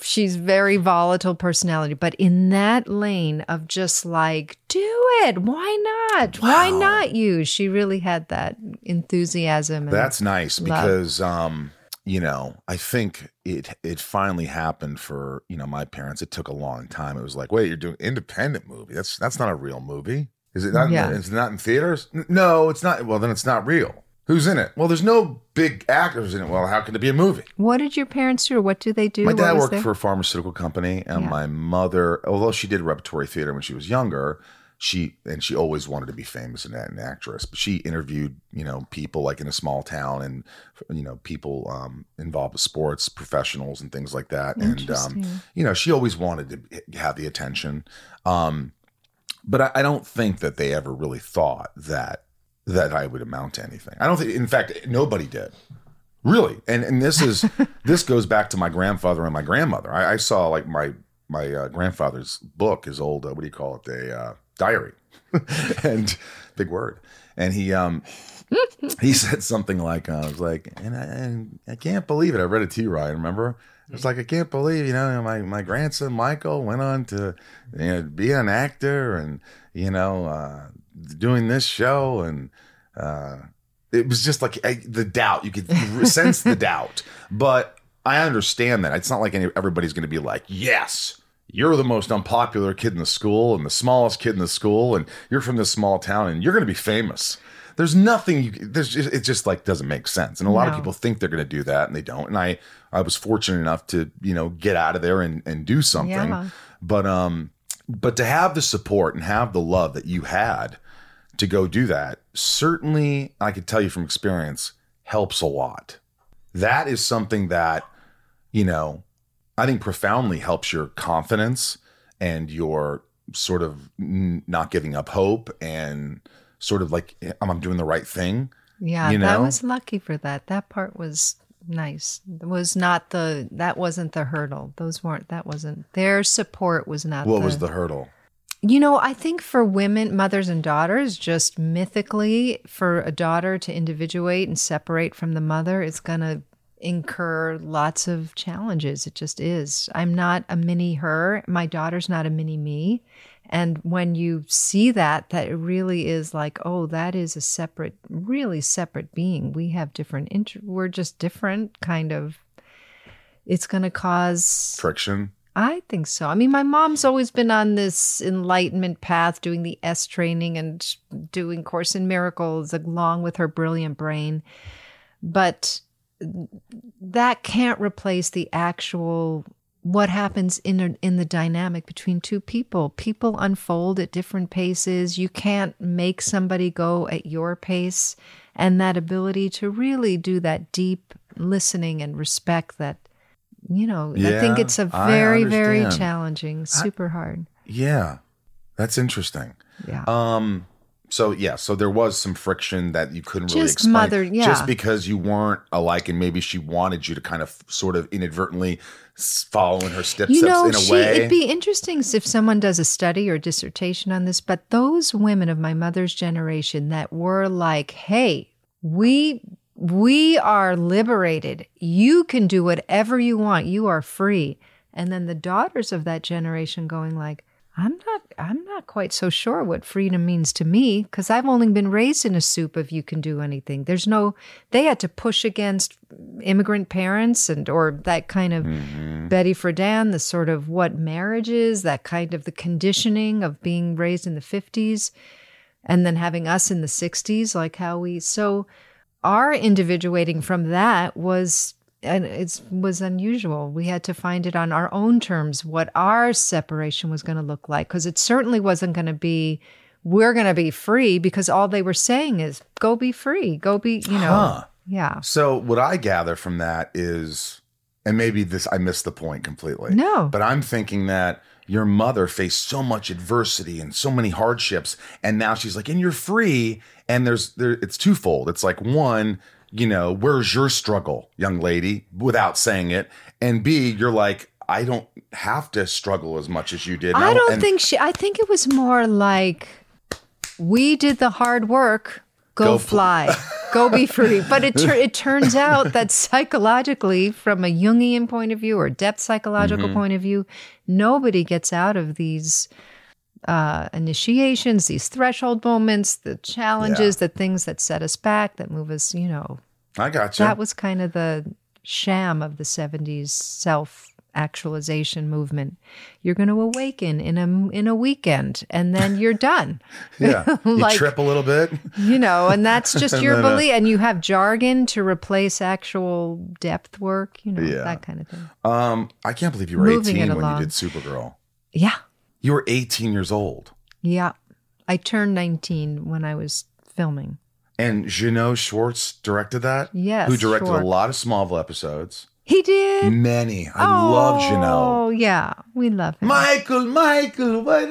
She's very volatile personality, but in that lane of just like, do it. Why not? Why not you? She really had that enthusiasm. And That's nice love. because um you know, I think it it finally happened for, you know, my parents. It took a long time. It was like, "Wait, you're doing independent movie. That's that's not a real movie." Is it not Yeah. is it not in theaters? No, it's not. Well, then it's not real. Who's in it? Well, there's no big actors in it. Well, how can it be a movie? What did your parents do? Or what do they do? My dad worked their- for a pharmaceutical company, and Yeah. my mother, although she did repertory theater when she was younger, she and she always wanted to be famous and an actress. But she interviewed, you know, people like in a small town, and you know, people um, involved with sports professionals and things like that. And um, you know, she always wanted to have the attention. Um, but I, I don't think that they ever really thought that that I would amount to anything. I don't think, in fact, nobody did. Really, and and this is this goes back to my grandfather and my grandmother. I, I saw like my my uh, grandfather's book, his old uh, what do you call it, the uh, diary, and big word. And he um he said something like uh, I was like, and I, and I can't believe it. I read it to you, Ryan. Remember? It's like I can't believe you know my my grandson Michael went on to you know be an actor and you know uh, doing this show and. Uh, it was just like I, the doubt you could sense the doubt but i understand that it's not like any, everybody's going to be like yes you're the most unpopular kid in the school and the smallest kid in the school, and you're from this small town, and you're going to be famous. There's nothing. You, there's just, it just like doesn't make sense, and a lot of people think they're going to do that, and they don't. And I I was fortunate enough to you know get out of there and and do something. Yeah. But um, but to have the support and have the love that you had to go do that certainly I could tell you from experience helps a lot. That is something that you know I think profoundly helps your confidence and your sort of n- not giving up hope and sort of like I'm, doing the right thing. Yeah, You that know? was lucky for that. That part was nice. It was not the that wasn't the hurdle. Those weren't that wasn't their support was not What was the hurdle? You know, I think for women, mothers and daughters, just mythically, for a daughter to individuate and separate from the mother is going to incur lots of challenges. It just is. I'm not a mini her. My daughter's not a mini me. And when you see that, that it really is like, oh, that is a separate, really separate being. We have different, inter- we're just different kind of. It's going to cause Friction. I think so. I mean, my mom's always been on this enlightenment path, doing the est training and doing Course in Miracles along with her brilliant brain. But that can't replace the actual what happens in a, in the dynamic between two people. People unfold at different paces. You can't make somebody go at your pace, and that ability to really do that deep listening and respect that you know, I think it's a very, very challenging, super hard. Yeah. That's interesting. Yeah. Um so yeah, so there was some friction that you couldn't really Just explain mother- yeah. just because you weren't alike and maybe she wanted you to kind of sort of inadvertently follow in her steps you know, in a she, way. it'd be interesting if someone does a study or dissertation on this, but those women of my mother's generation that were like, hey, we we are liberated. You can do whatever you want. You are free. And then the daughters of that generation going like, I'm not I'm not quite so sure what freedom means to me because I've only been raised in a soup of you can do anything. There's no they had to push against immigrant parents and or that kind of mm-hmm. Betty Friedan, the sort of what marriage is, that kind of the conditioning of being raised in the 50s and then having us in the 60s like how we so our individuating from that was and it was unusual. We had to find it on our own terms what our separation was going to look like because it certainly wasn't going to be we're going to be free because all they were saying is go be free, go be, you know. Huh. Yeah. So what I gather from that is, and maybe this I missed the point completely. No. but I'm thinking that your mother faced so much adversity and so many hardships, and now she's like, and you're free. And there's there, it's twofold. It's like one, you know, where's your struggle, young lady, without saying it, and B, you're like, I don't have to struggle as much as you did. I don't and- think she I think it was more like we did the hard work, go, Go fl- fly. go be free. But it tur- it turns out that psychologically from a Jungian point of view or depth psychological Mm-hmm. point of view, nobody gets out of these uh, initiations, these threshold moments, the challenges, the things that set us back, that move us, you know. I got you. That was kind of the sham of the 70s self actualization movement. You're going to awaken in a in a weekend and then you're done. yeah, you like- trip a little bit. You know, and that's just your uh, belief and you have jargon to replace actual depth work, you know, Yeah. that kind of thing. Um, I can't believe you were Moving 18 when you did Supergirl. Yeah. You were 18 years old. Yeah. I turned 19 when I was filming. And Jeannot Szwarc directed that? Yes, Who directed Szwarc. a lot of Smallville episodes. He did. Many. I love oh, Jeannot. Oh, yeah. We love him. Michael, Michael, what,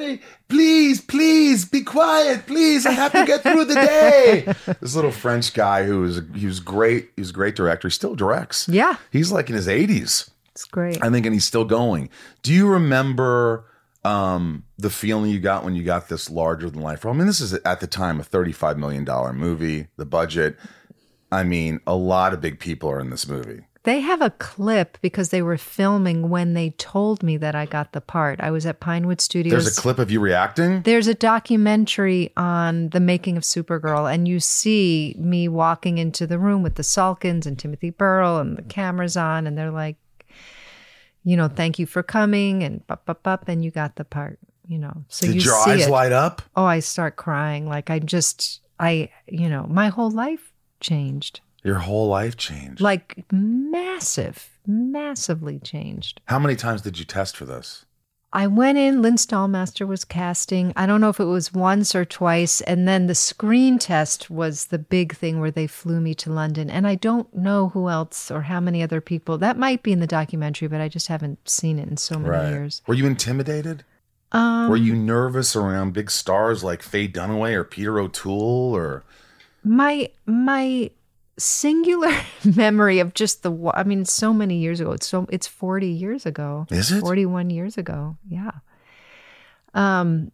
please, please be quiet, please. I have to get through the day. this little French guy who was he was great. He was a great director. He still directs. Yeah. He's like in his 80s. It's great. I think, and he's still going. Do you remember um, the feeling you got when you got this larger than life role? I mean, this is at the time a $35 million movie, the budget. I mean, a lot of big people are in this movie. They have a clip because they were filming when they told me that I got the part. I was at Pinewood Studios. There's a clip of you reacting. There's a documentary on the making of Supergirl, and you see me walking into the room with the Salkinds and Timothy Burrill and the cameras on, and they're like, you know, thank you for coming and up, up, up, and you got the part, you know. So Did you your eyes it. light up? Oh, I start crying. Like I just, I, you know, my whole life changed. Your whole life changed. Like massive, massively changed. How many times did you test for this? I went in, Lynn Stalmaster was casting. I don't know if it was once or twice. And then the screen test was the big thing where they flew me to London. And I don't know who else or how many other people. That might be in the documentary, but I just haven't seen it in so many years. Were you intimidated? Um, Were you nervous around big stars like Faye Dunaway or Peter O'Toole or my my singular memory of just the I mean so many years ago. It's so it's 40 years ago. Is it? 41 years ago. Yeah. Um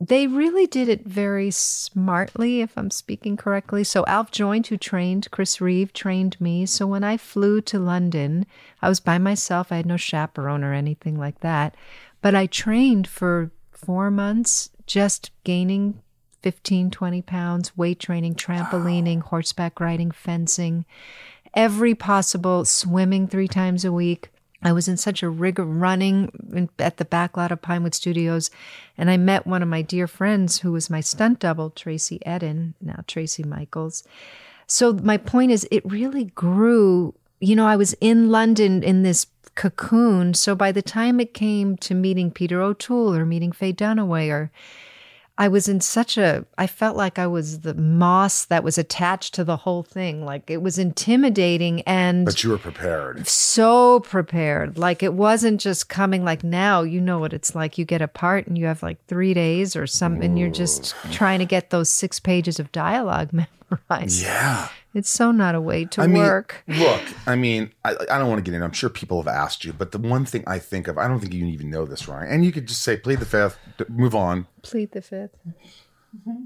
they really did it very smartly if I'm speaking correctly. So Alf Joint who trained Chris Reeve trained me. So when I flew to London I was by myself. I had no chaperone or anything like that. But I trained for 4 months just gaining 15, 20 pounds, weight training, trampolining, horseback riding, fencing, every possible swimming three times a week. I was in such a rig of running in, at the back lot of Pinewood Studios, and I met one of my dear friends who was my stunt double, Tracy Eden, now Tracy Michaels. So my point is, it really grew. You know, I was in London in this cocoon. So by the time it came to meeting Peter O'Toole or meeting Faye Dunaway or I was in such a, I felt like I was the moss that was attached to the whole thing. Like it was intimidating and but you were prepared. so prepared. Like it wasn't just coming like now, you know what it's like. You get a part and you have like three days or something, and you're just trying to get those six pages of dialogue memorized. Yeah. It's so not a way to I mean, work. look, I mean, I, I don't want to get in. I'm sure people have asked you, but the one thing I think of, I don't think you even know this, Ryan. And you could just say, plead the fifth, move on. Plead the fifth.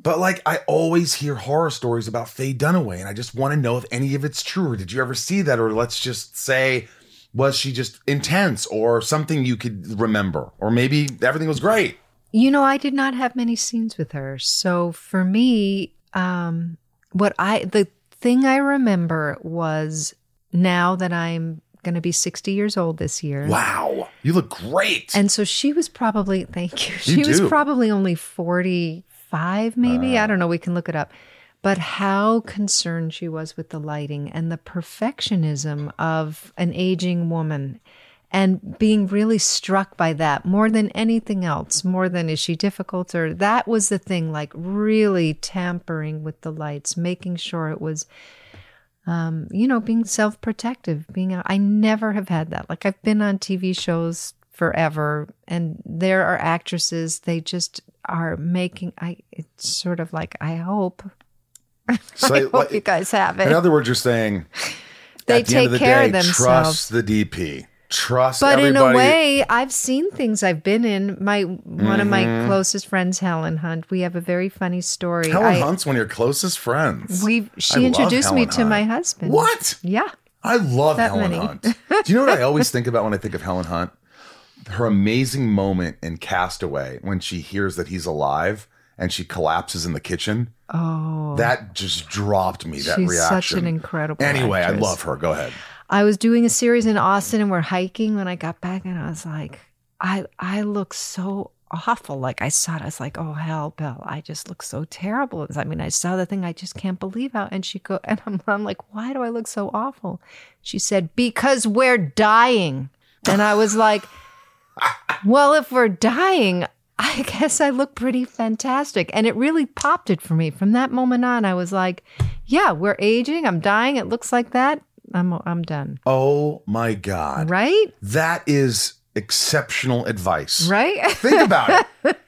But like, I always hear horror stories about Faye Dunaway, and I just want to know if any of it's true. Or did you ever see that? Or let's just say, was she just intense or something you could remember? Or maybe everything was great. You know, I did not have many scenes with her. So for me, um, what I, the thing I remember was now that I'm going to be 60 years old this year. Wow. You look great. And so she was probably, thank you. You She was probably only 45, maybe. I don't know. We can look it up. But how concerned she was with the lighting and the perfectionism of an aging woman and being really struck by that more than anything else, more than is she difficult or that was the thing, like really tampering with the lights, making sure it was um, you know, being self protective, being, I never have had that. Like, I've been on TV shows forever, and there are actresses, they just are making, I, it's sort of like, I hope, So, I hope like, you guys have it. in other words, you're saying They the take the care day, of themselves. Trust the DP. Trust But in a way, I've seen things I've been in. My one of my Mhm. closest friends, Helen Hunt. We have a very funny story. Helen I- Hunt's one of your closest friends. We she love introduced me Helen to my husband. What? Yeah. I love That Helen many. Hunt. Do you know what I always think about when I think of Helen Hunt? Her amazing moment in Castaway when she hears that he's alive and she collapses in the kitchen. Oh, That just dropped me. That She's reaction. such an incredible Anyway, actress. I love her. Go ahead. I was doing a series in Austin and we're hiking when I got back and I was like, I I look so awful. Like I saw it, I was like, oh hell, Bill, I just look so terrible. I mean, I saw the thing, I just can't believe how. And she go, and I'm, I'm like, why do I look so awful? She said, because we're dying. And I was like, well, if we're dying, I guess I look pretty fantastic. And it really popped it for me. From that moment on, I was like, yeah, we're aging. I'm dying. It looks like that. I'm I'm done. Oh my God. Right? That is exceptional advice. Right? Think about it.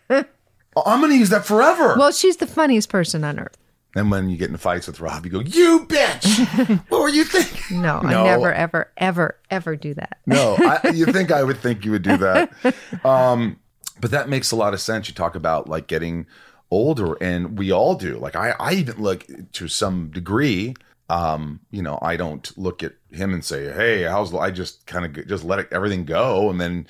I'm going to use that forever. well, she's the funniest person on earth. and when you get in fights with Rob, you go, "You bitch! what were you thinking?" No, No. I never, ever, ever, ever do that. No, I, you think I would think you would do that. Um, but that makes a lot of sense. You talk about like getting older, and we all do. Like I, I even look to some degree. Um, you know, I don't look at him and say, "Hey, how's?" I just kind of just let it, everything go, and then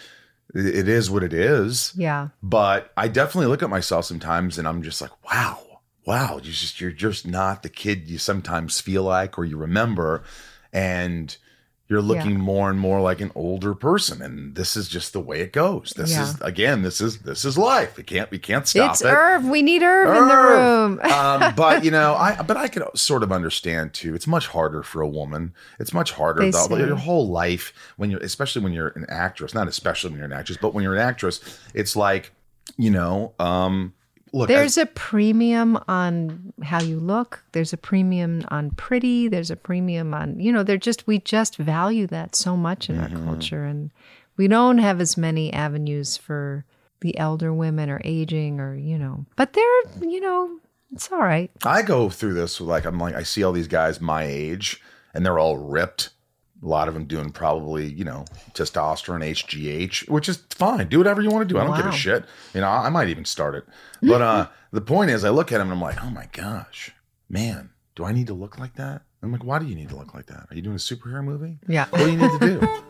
it, it is what it is. Yeah. But I definitely look at myself sometimes, and I'm just like, "Wow, wow!" You just you're just not the kid you sometimes feel like or you remember, and you're looking more and more like an older person and this is just the way it goes this Yeah. is again this is this is life we can't we can't stop it. it's it Irv. We need Irv, in the room. um, but you know, I but I could sort of understand too. It's much harder for a woman. It's much harder though, say. your whole life when you're, especially when you're an actress. Not especially when you're an actress, but when you're an actress, it's like you know, um, look. There's a premium on how you look. There's a premium on pretty. There's a premium on, you know, they're just, we just value that so much in Mm-hmm. our culture. And we don't have as many avenues for the elder women or aging or, you know, but they're, you know, it's all right. I go through this with like I'm like I see all these guys my age and they're all ripped. A lot of them doing probably you know testosterone, HGH, which is fine. Do whatever you want to do. I don't give a shit. You know, I, I might even start it. But uh the point is, I look at him and I'm like, oh my gosh, man, do I need to look like that? I'm like, why do you need to look like that? Are you doing a superhero movie? Yeah. What do you need to do?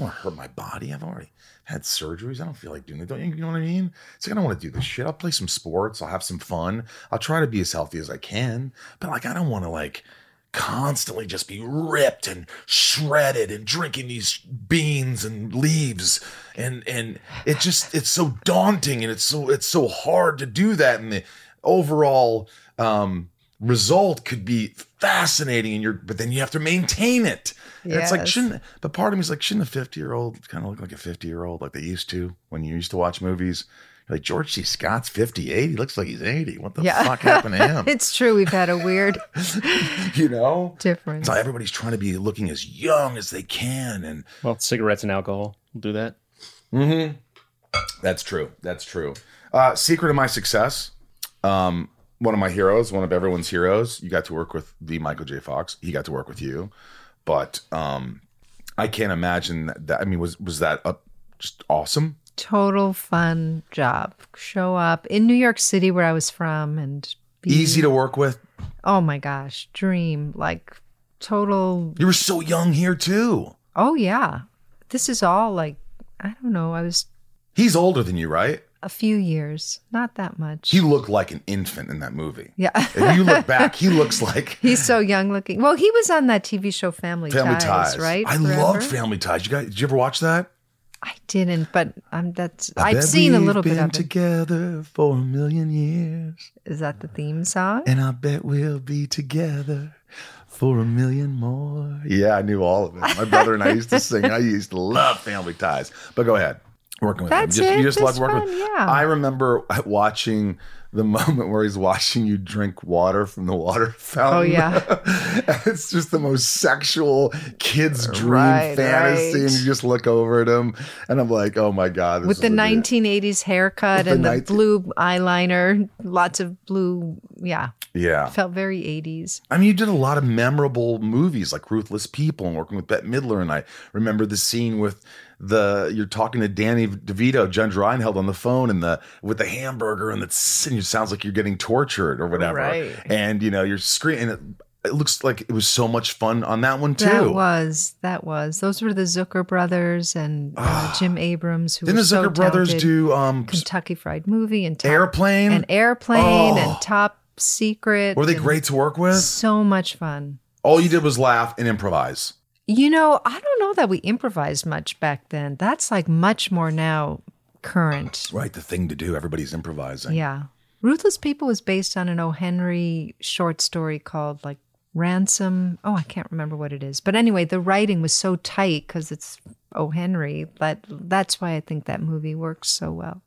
Don't want to hurt my body. I've already had surgeries. I don't feel like doing it. Don't you, you know what I mean? It's like I don't want to do this shit. I'll play some sports. I'll have some fun. I'll try to be as healthy as I can. But like I don't want to like constantly just be ripped and shredded and drinking these beans and leaves and and it just it's so daunting and it's so it's so hard to do that and the overall um result could be fascinating and you're but then you have to maintain it and it's like shouldn't but part of me is like shouldn't a 50 year old kind of look like a 50 year old like they used to when you used to watch movies like George C. Scott's 58 he looks like he's 80 what the Yeah. fuck happened to him it's true. We've had a weird you know difference. so everybody's trying to be looking as young as they can and Well, cigarettes and alcohol will do that. Mm-hmm. That's true. That's true. Uh, secret of my success. Um, one of my heroes, one of everyone's heroes. You got to work with the Michael J. Fox. He got to work with you, but um, I can't imagine that. that I mean, was was that uh, just awesome? Total fun job. Show up in New York City, where I was from, and be, Easy to work with. Oh my gosh, dream like total. You were so young here too. Oh yeah, this is all like I don't know. I was He's older than you, right? A few years, not that much. He looked like an infant in that movie. yeah, If you look back, he looks like he's so young looking. Well, he was on that TV show Family, Family Ties, Ties. right? I Forever? loved Family Ties. You guys, did you ever watch that? I didn't, but um, that's I I've seen a little bit of it. together for a million years. Is that the theme song? And I bet we'll be together for a million more. Yeah, I knew all of it. My brother and I used to sing. I used to love Family Ties. But go ahead. Working with That's him. Just, it. You just love working fun, with yeah. I remember watching the moment where he's watching you drink water from the water fountain. Oh, yeah. it's just the most sexual kid's dream Right, fantasy. right. And you just look over at him and I'm like, oh my God. With the a- 1980s haircut the and the 19 blue eyeliner, lots of blue. Yeah, Yeah. felt very 80s. I mean, you did a lot of memorable movies like Ruthless People and working with Bette Midler. And I remember the scene with the you're talking to Danny DeVito, Judge Reinhold on the phone, and the with the hamburger, and it's and it sounds like you're getting tortured or whatever. Right. And you know you're screaming. It, it looks like it was so much fun on that one too. That was that was. Those were the Zucker brothers and uh, Jim Abrahams, who Didn't the so Zucker brothers talented. do um Kentucky Fried Movie and top, Airplane? and Airplane Oh. and Top Secret? Were they great to work with? So much fun. All you did was laugh and improvise. You know, I don't know that we improvised much back then. That's like much more now current. Right, the thing to do. Everybody's improvising. Yeah. Ruthless People was based on an O. Henry short story called like Ransom. Oh, I can't remember what it is. But anyway, the writing was so tight because it's O. Henry that that's why I think that movie works so well.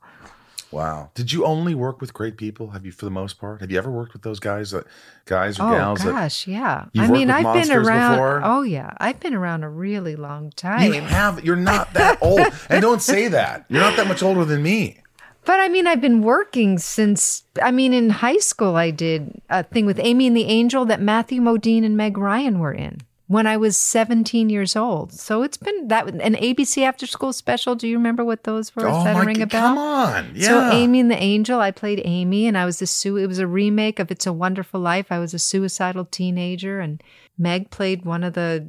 Wow. Did you only work with great people? Have you, for the most part? Have you ever worked with those guys, that, guys or Oh gals? gosh, yeah. I mean, I've been around. before? Oh yeah, I've been around a really long time. you have. You're not that old, and don't say that. You're not that much older than me. But I mean, I've been working since, I mean, in high school, I did a thing with Amy and the Angel that Matthew Modine and Meg Ryan were in when I was 17 years old. So it's been that, an ABC after school special. Do you remember what those were? Oh that my ring a bell? come on. Yeah. So. Amy and the Angel, I played Amy and I was the Sue. It was a remake of It's a Wonderful Life. I was a suicidal teenager and Meg played one of the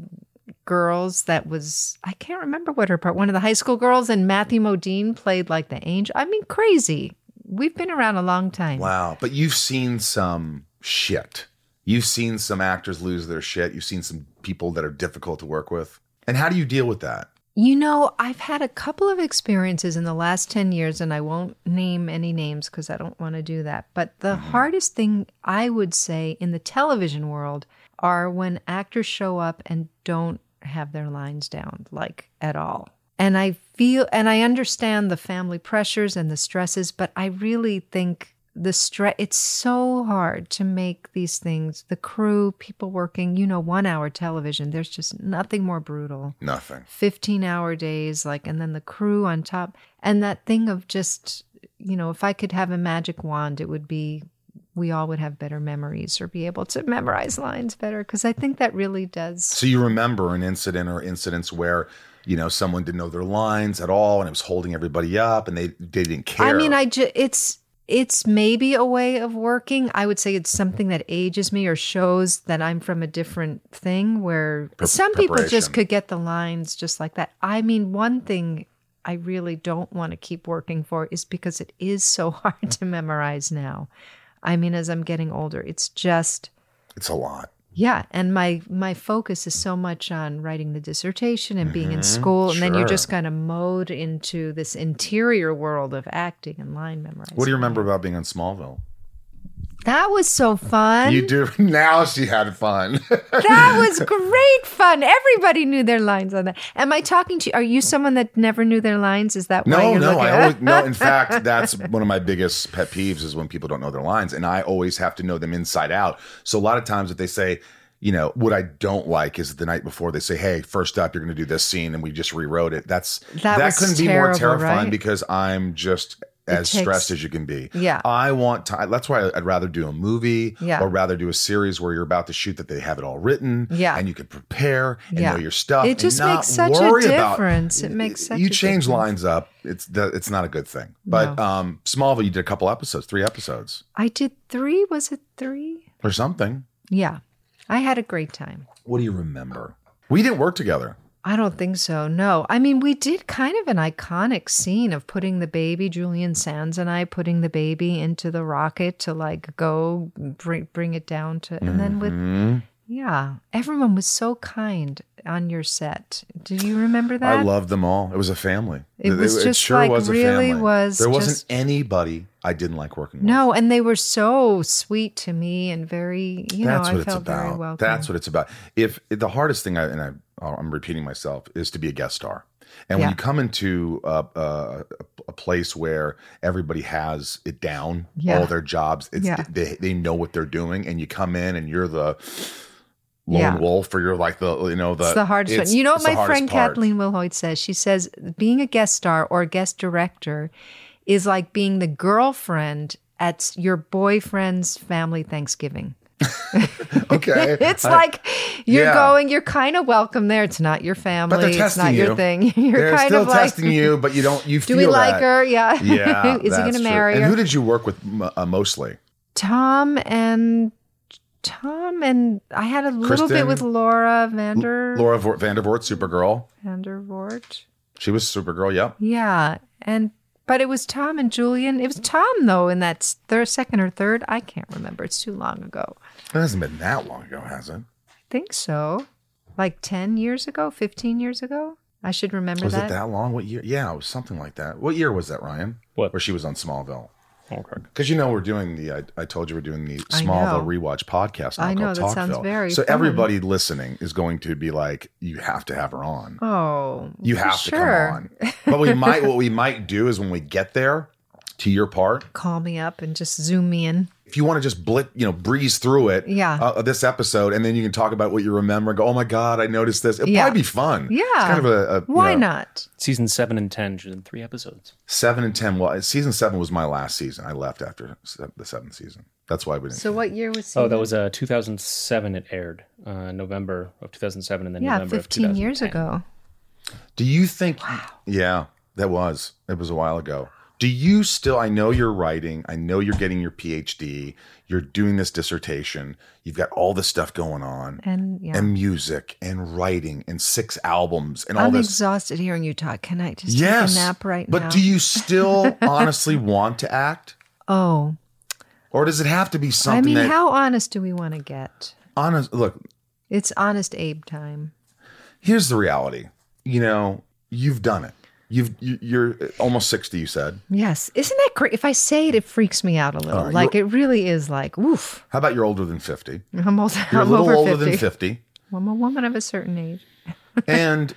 girls that was I can't remember what her part one of the high school girls and Matthew Modine played like the angel. I mean crazy. We've been around a long time. Wow. But you've seen some shit. You've seen some actors lose their shit. You've seen some people that are difficult to work with. And how do you deal with that? You know, I've had a couple of experiences in the last 10 years, and I won't name any names because I don't want to do that. But the mm-hmm. hardest thing I would say in the television world are when actors show up and don't have their lines down, like at all. And I feel, and I understand the family pressures and the stresses, but I really think the stress, it's so hard to make these things, the crew, people working, you know, one hour television, there's just nothing more brutal. Nothing. 15 hour days like and then the crew on top and that thing of just you know if i could have a magic wand it would be we all would have better memories or be able to memorize lines better because i think that really does So you remember an incident or incidents where, you know, someone didn't know their lines at all and it was holding everybody up and they, they didn't care. i mean i just it's it's maybe a way of working. I would say it's something that ages me or shows that i'm from a different thing where Pre- some people just could get the lines just like that. I mean one thing i really don't want to keep working for is because it is so hard to memorize now. I mean as i'm getting older it's just It's a lot. Yeah, and my my focus is so much on writing the dissertation and being in Mhm, school, and then you're just kind of mowed into this interior world of acting and line memorizing. What do you remember about being on Smallville? That was so fun. You do. Now she had fun. That was great fun. Everybody knew their lines on that. Am I talking to you? Are you someone that never knew their lines? Is that why No, you're no, I always no. In fact, that's one of my biggest pet peeves is when people don't know their lines, and I always have to know them inside out. So a lot of times, if they say, you know, what I don't like is the night before they say, "Hey, first up, you're going to do this scene," and we just rewrote it. That's That that, couldn't be more terrifying right? because I'm just as takes- stressed as you can be. Yeah. I want to. That's why I'd rather do a movie Yeah. or rather do a series where you're about to shoot that they have it all written. Yeah. and you can prepare and Yeah. know your stuff. It just makes such a worry about- difference. It makes such you change difference. lines up. It's it's not a good thing. But No. um, Smallville, you did a couple episodes, three episodes I did three. Was it three? or something. Yeah, I had a great time. What do you remember? We didn't work together. I don't think so. No. I mean, we did kind of an iconic scene of putting the baby, Julian Sands and I putting the baby into the rocket to like go bring, bring it down to, and then with, Mhm. Yeah, everyone was so kind on your set. Do you remember that? I loved them all. It was a family. It was just like really was There wasn't just- anybody I didn't like working with. no, and they were so sweet to me and very, you That's know, what I it's felt very about. welcome. That's what it's about. If the hardest thing, I, and I, I'm repeating myself, is to be a guest star. And when you come into a, a, a place where everybody has it down, Yeah. all their jobs, it's, Yeah. they, they know what they're doing, and you come in and you're the lone Yeah. wolf, or you're like the you know the it's the hardest it's- one. You know what my friend part. Kathleen Wilhoite says? She says being a guest star or a guest director is like being the girlfriend at your boyfriend's family Thanksgiving. Okay, It's I- like you're Yeah. going, you're kind of welcome there. It's not your family. It's not you. your thing. You're they're kind still of like testing you, but you don't. You feel like. Do we like that. her? Yeah. Yeah, Is he going to true. marry And her? who did you work with uh, mostly? Tom and Tom and I had a little bit with Laura Vander Laura Vo- Vandervoort, Supergirl. Vandervoort. She was Supergirl. Yep. Yeah, and but it was Tom and Julian. It was Tom though in that s- third, second or third. I can't remember. It's too long ago. It hasn't been that long ago, has it? I think so, like ten years ago, fifteen years ago. I should remember Was that. it that long? What year? Yeah, it was something like that. What year was that, Ryan? What? Where she was on Smallville? Okay. Because you know we're doing the. I, I told you we're doing the Smallville rewatch podcast. Now I know, that sounds very So fun. everybody listening is going to be like, you have to have her on. Oh, You have sure. to come on. But we might. What we might do is when we get there, to your part, Call me up and just zoom me in. If you want to just blit, you know, breeze through it, Yeah. uh, this episode, and then you can talk about what you remember. and Go, oh my god, I noticed this. It'll Yeah. probably be fun. Yeah. it's kind of a, a you Why know, not? Season seven and ten, just in three episodes. Seven and ten. Well, season seven was my last season. I left after the seventh season. That's why we didn't. So what year was? Oh, that was uh, 2007. It aired uh, November of 2007, and then yeah, November fifteen of years ago. Do you think? Wow. Yeah, that was. It was a while ago. Do you still? I know you're writing. I know you're getting your PhD. You're doing this dissertation. You've got all this stuff going on, And yeah, and music, and writing, and six albums, and all this I'm exhausted hearing you talk. Can I just yes, take a nap right but now? But do you still honestly want to act, Oh, or does it have to be something I mean, that how honest do we want to get? honest? Look, It's honest Abe time. here's the reality. You know, you've done it. You've you, you're almost sixty. You said. Yes, isn't that great? If I say it, it freaks me out a little. Uh, you're- like it really is. Like, woof. How about you're older than fifty? I'm, also, You're a I'm little over older 50. than fifty. I'm a woman of a certain age. and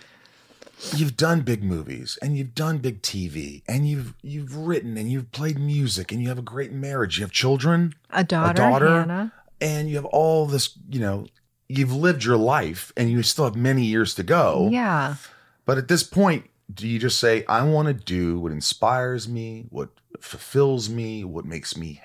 you've done big movies and you've done big TV and you've you've written and you've played music and you have a great marriage. You have children, A daughter, a daughter, Hannah. and you have all this. You know, you've lived your life and you still have many years to go. Yeah. But at this point, do you just say, "I want to do what inspires me, what fulfills me, what makes me"?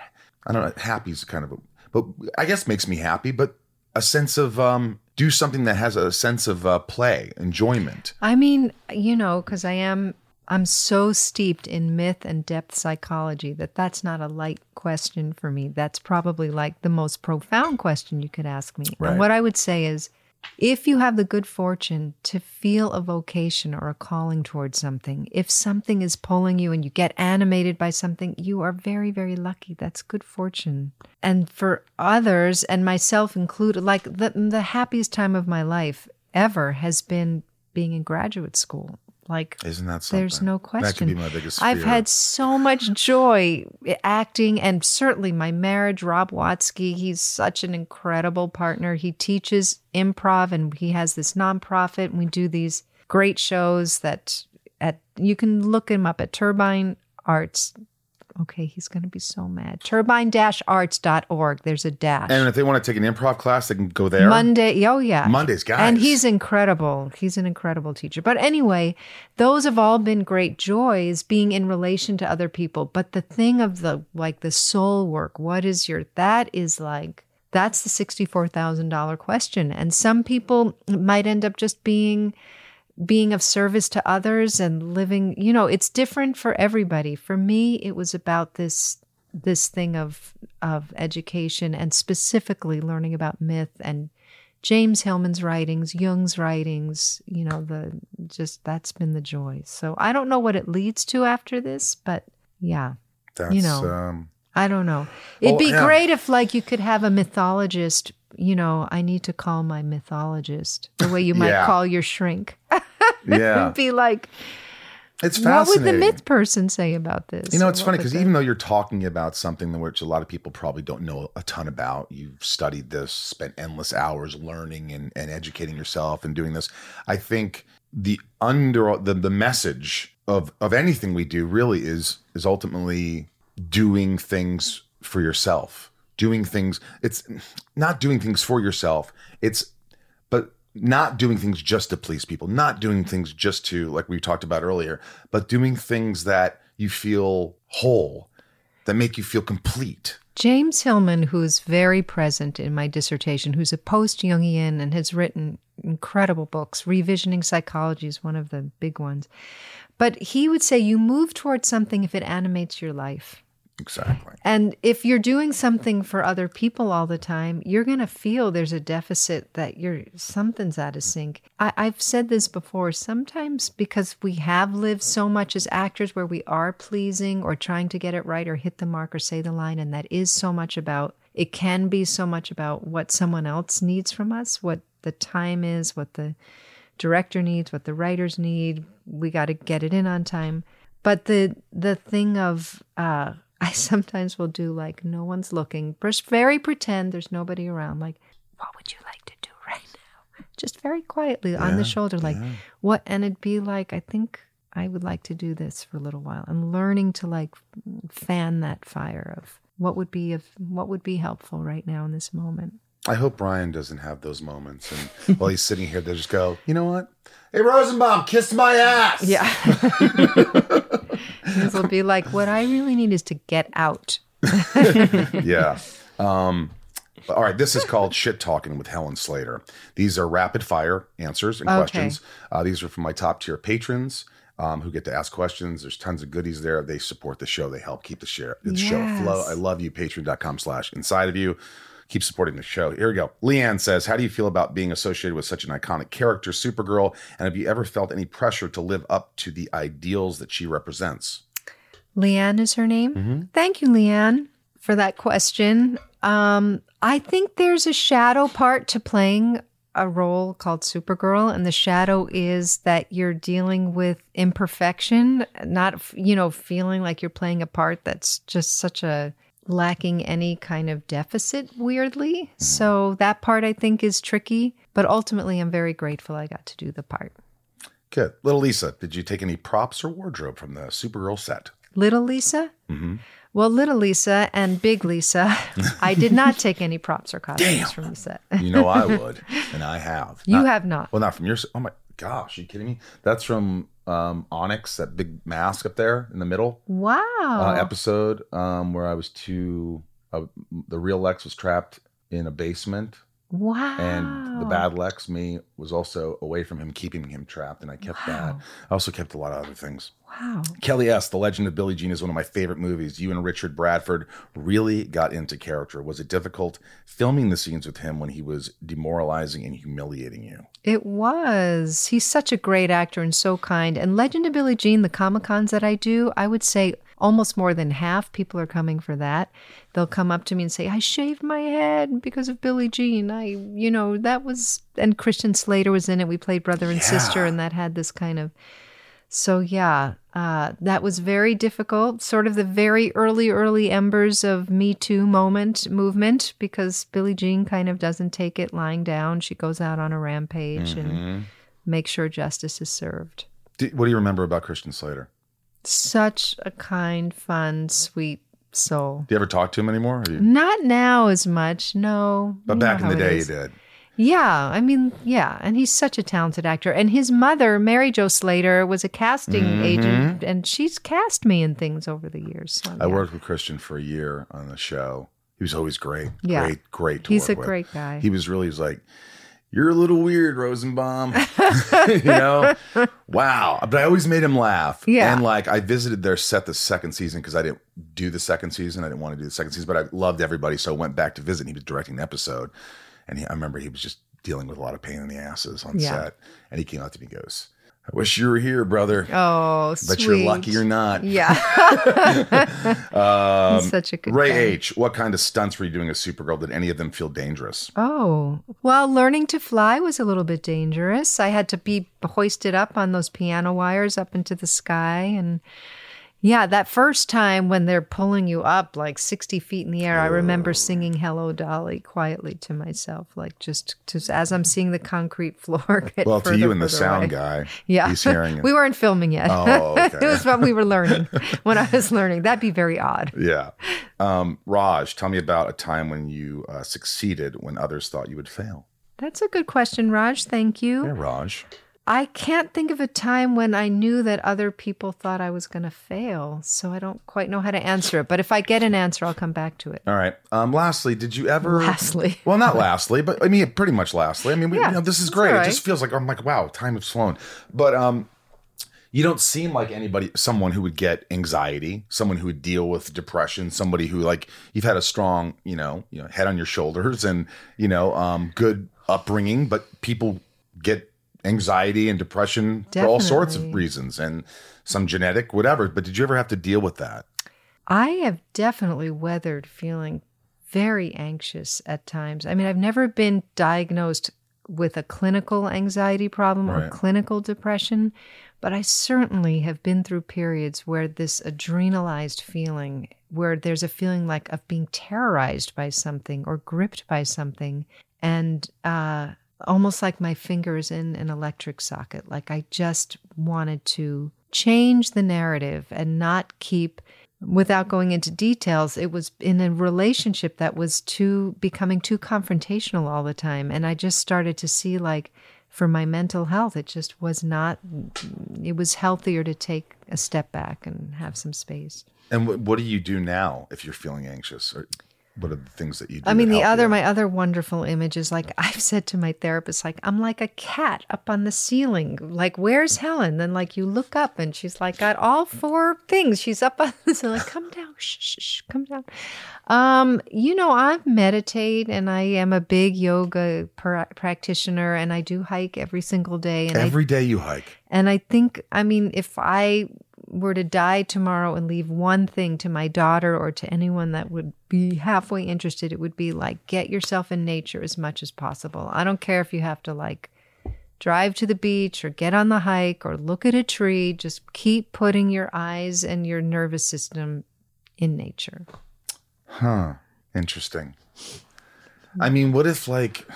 I don't know. Happy is kind of a, but I guess makes me happy, but a sense of um, do something that has a sense of uh, play, enjoyment. I mean, you know, because I am, I'm so steeped in myth and depth psychology that that's not a light question for me. That's probably like the most profound question you could ask me. Right. And what I would say is, if you have the good fortune to feel a vocation or a calling towards something, if something is pulling you and you get animated by something, you are very, very lucky. That's good fortune. And for others, and myself included, like the, the happiest time of my life ever has been being in graduate school. Like, Isn't that something? there's no question. That could be my biggest I've had so much joy acting, and certainly my marriage. Rob Watzke, he's such an incredible partner. He teaches improv, and he has this nonprofit, and we do these great shows that at you can look him up at Turbine Arts. Okay, he's going to be so mad. Turbine-arts.org. There's a dash. And if they want to take an improv class, they can go there. Monday. Oh, yeah. Mondays, guys. And he's incredible. He's an incredible teacher. But anyway, those have all been great joys being in relation to other people. But the thing of the like the soul work, what is your that is like that's the $64,000 question. And some people might end up just being being of service to others and living, you know, it's different for everybody. For me, it was about this this thing of of education and specifically learning about myth and James Hillman's writings, Jung's writings, you know, the just that's been the joy. So I don't know what it leads to after this, but yeah. That's, you know, um, I don't know. It'd Oh, be yeah. great if like you could have a mythologist, you know, I need to call my mythologist the way you might Yeah. call your shrink. Yeah. Be like It's fascinating. what would the myth person say about this? You know, it's funny because even though you're talking about something which a lot of people probably don't know a ton about, you've studied this, spent endless hours learning and, and educating yourself and doing this. I think the under the, the message of of anything we do really is is ultimately doing things for yourself. Doing things it's not doing things for yourself. It's but not doing things just to please people, not doing things just to, like we talked about earlier, but doing things that you feel whole, that make you feel complete. James Hillman, who's very present in my dissertation, who's a post Jungian and has written incredible books, Revisioning Psychology is one of the big ones. But he would say you move towards something if it animates your life. Exactly. And if you're doing something for other people all the time, you're going to feel there's a deficit that you're something's out of sync. I, I've said this before. Sometimes because we have lived so much as actors where we are pleasing or trying to get it right or hit the mark or say the line, and that is so much about it can be so much about what someone else needs from us, what the time is, what the director needs, what the writers need. We got to get it in on time. But the the thing of uh, I sometimes will do like no one's looking, just very pretend there's nobody around. Like, what would you like to do right now? Just very quietly on the shoulder, like, yeah. what? And it'd be like, I think I would like to do this for a little while. I'm learning to like fan that fire of what would be of what would be helpful right now in this moment. I hope Brian doesn't have those moments. And while he's sitting here, they just go, you know what? Hey, Rosenbaum, kiss my ass. Yeah. This will be like, what I really need is to get out. yeah. Um, all right. This is called Shit Talking with Helen Slater. These are rapid fire answers and Okay. questions. Uh, these are from my top tier patrons um, who get to ask questions. There's tons of goodies there. They support the show. They help keep the, share, the show afloat. Yes. I love you. Patreon.com slash inside of you. Keep supporting the show. Here we go. Leanne says, How do you feel about being associated with such an iconic character, Supergirl? And have you ever felt any pressure to live up to the ideals that she represents? Leanne is her name. Thank you, Leanne, for that question. Um, I think there's a shadow part to playing a role called Supergirl, and the shadow is that you're dealing with imperfection, not you know feeling like you're playing a part that's just such a lacking any kind of deficit weirdly. Mm-hmm. So that part I think is tricky, but ultimately I'm very grateful I got to do the part. Good. Little Lisa, did you take any props or wardrobe from the Supergirl set? Little Lisa? Mm-hmm. Well, Little Lisa and Big Lisa, I did not take any props or costumes from the set. You know I would, and I have. You have not. Well, not from your. Oh my gosh, are you kidding me? That's from um, Onyx, that big mask up there in the middle Wow. uh, episode um, where I was too. Uh, the real Lex was trapped in a basement, wow. and the bad Lex, me, was also away from him, keeping him trapped, and I kept that. I also kept a lot of other things. Wow. Kelly S., The Legend of Billie Jean is one of my favorite movies. You and Richard Bradford really got into character. Was it difficult filming the scenes with him when he was demoralizing and humiliating you? It was. He's such a great actor and so kind. And Legend of Billie Jean, the Comic Cons that I do, I would say almost more than half people are coming for that. They'll come up to me and say, I shaved my head because of Billie Jean. I, you know, that was, and Christian Slater was in it. We played brother and sister, and that had this kind of, so yeah, uh, that was very difficult. Sort of the very early, early embers of Me Too moment movement because Billie Jean kind of doesn't take it lying down. She goes out on a rampage and Mhm. makes sure justice is served. Do- what do you remember about Christian Slater? Such a kind, fun, sweet soul. Do you ever talk to him anymore? You- Not now as much, no. but You back in the day, you did. Yeah, I mean, yeah, and he's such a talented actor. And his mother, Mary Jo Slater, was a casting Mhm. agent, and she's cast me in things over the years. So, I yeah. worked with Christian for a year on the show. He was always great. Yeah. Great, great to He's a with. great guy. He was really, he was like, you're a little weird, Rosenbaum. you know? Wow. But I always made him laugh. Yeah. And like, I visited their set the second season because I didn't do the second season. I didn't want to do the second season, but I loved everybody. So I went back to visit and he was directing the episode. And he, I remember he was just dealing with a lot of pain in the asses on Yeah. set. And he came out to me and goes, I wish you were here, brother. Oh, But you're lucky you're not. Yeah. Um, such a good Ray guy. H. What kind of stunts were you doing as Supergirl? Did any of them feel dangerous? Oh, well, learning to fly was a little bit dangerous. I had to be hoisted up on those piano wires up into the sky. And yeah, that first time when they're pulling you up like 60 feet in the air, I remember singing Hello Dolly quietly to myself, like just, just as I'm seeing the concrete floor Well, to you and the sound away. guy, Yeah. he's hearing it. we weren't filming yet. Oh, okay. it was what we were learning when I was learning. That'd be very odd. Yeah. Um, Raj, tell me about a time when you uh, succeeded when others thought you would fail. That's a good question, Raj. Thank you. Yeah, Raj. I can't think of a time when I knew that other people thought I was going to fail, so I don't quite know how to answer it. But if I get an answer, I'll come back to it. All right. Um, lastly, did you ever? Lastly. Well, not lastly, but I mean, pretty much lastly. I mean, we, Yeah, you know, this is great. all It just feels like I'm like, wow, time has flown. But um, you don't seem like anybody, someone who would get anxiety, someone who would deal with depression, somebody who like you've had a strong, you know, you know, head on your shoulders, and you know, um, good upbringing. But people get anxiety and depression for all sorts of reasons, and some genetic, whatever. But did you ever have to deal with that? I have definitely weathered feeling very anxious at times. I mean, I've never been diagnosed with a clinical anxiety problem or clinical depression, but I certainly have been through periods where this adrenalized feeling where there's a feeling like of being terrorized by something or gripped by something and uh almost like my fingers in an electric socket. Like i just wanted to change the narrative and not keep without going into details it was in a relationship that was too becoming too confrontational all the time. And i just started to see like for my mental health it just was not it was healthier to take a step back and have some space. And what, do you do now if you're feeling anxious? Or what are the things that you do? I mean, the other, you? my other wonderful image is like I've said to my therapist, like I'm like a cat up on the ceiling. Like, where's Helen? Then like you look up and she's like got all four things. She's up on the ceiling. Like, come down, shh, shh, shh, come down. Um, you know, I meditate and I am a big yoga pra- practitioner, and I do hike every single day. And I Every day you hike. and I think, I mean, if I were to die tomorrow and leave one thing to my daughter or to anyone that would be halfway interested, it would be like get yourself in nature as much as possible. I don't care if you have to like drive to the beach or get on the hike or look at a tree. Just keep putting your eyes and your nervous system in nature. Huh. Interesting. I mean, what if like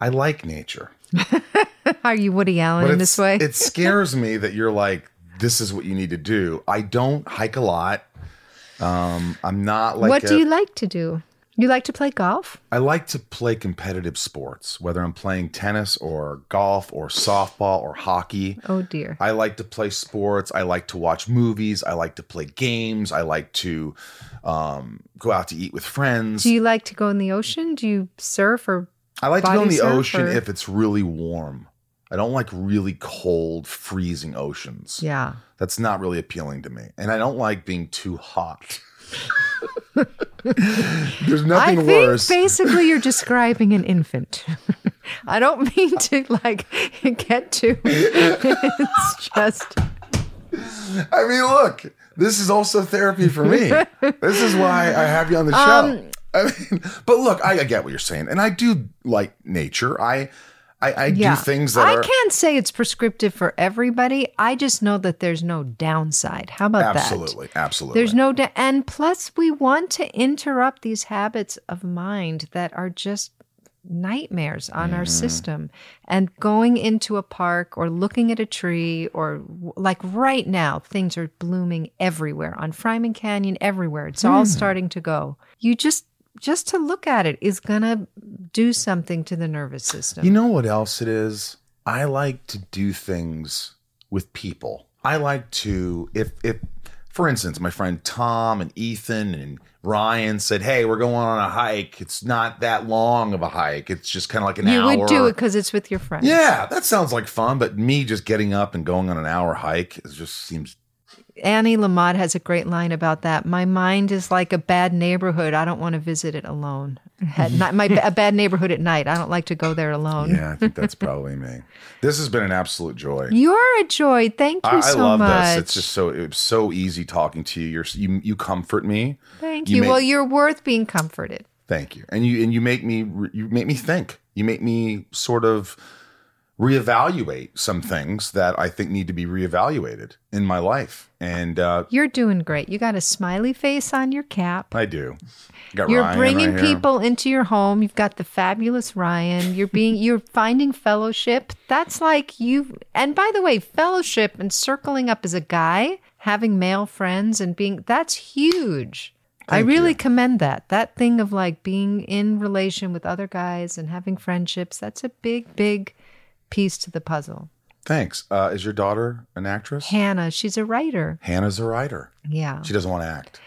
I like nature, Are you Woody Allen in this way? it scares me that you're like, this is what you need to do. I don't hike a lot. Um, I'm not like. what a- do you like to do? You like to play golf? I like to play competitive sports, whether I'm playing tennis or golf or softball or hockey. Oh dear. I like to play sports. I like to watch movies. I like to play games. I like to um, go out to eat with friends. Do you like to go in the ocean? Do you surf or I like to go in the ocean or- if it's really warm. I don't like really cold, freezing oceans. Yeah. That's not really appealing to me. And I don't like being too hot. There's I nothing think worse. basically you're describing an infant. I don't mean to like get to. it's just I mean, look, this is also therapy for me. this is why I have you on the show. Um, I mean, but look, I, I get what you're saying, and I do like nature. I, I, I yeah. do things that I are can't say it's prescriptive for everybody. I just know that there's no downside. How about that? absolutely, absolutely. There's no da- and plus we want to interrupt these habits of mind that are just nightmares on our Mm-hmm. system and going into a park or looking at a tree or like right now things are blooming everywhere on Fryman Canyon everywhere it's all Hmm. starting to go you just just to look at it is going to do something to the nervous system You know what else it is? I like to do things with people. I like to if if for instance, my friend Tom and Ethan and Ryan said, "Hey, we're going on a hike. It's not that long of a hike. It's just kind of like an you hour." would do it because it's with your friends Yeah, that sounds like fun, but me just getting up and going on an hour hike just seems Annie Lamott has a great line about that. My mind is like a bad neighborhood. I don't want to visit it alone. At night, my a bad neighborhood at night. I don't like to go there alone. Yeah, I think that's probably me. This has been an absolute joy. You're a joy. Thank you I, I so love much. this. It's just so it's so easy talking to you. You're you you comfort me. Thank you you. make- well, you're worth being comforted. Thank you. And you and you make me you make me think. You make me sort of reevaluate some things that I think need to be reevaluated in my life. And uh, You're doing great. You got a smiley face on your cap. I do. Got You're Ryan bringing right people into your home. You've got the fabulous Ryan. You're being you're finding fellowship. That's like you and by the way, fellowship and circling up as a guy, having male friends and being that's huge. I really you. commend that. That thing of like being in relation with other guys and having friendships, that's a big, big piece to the puzzle. Thanks. Uh, is your daughter an actress? Hannah, she's a writer. Hannah's a writer. Yeah. She doesn't want to act.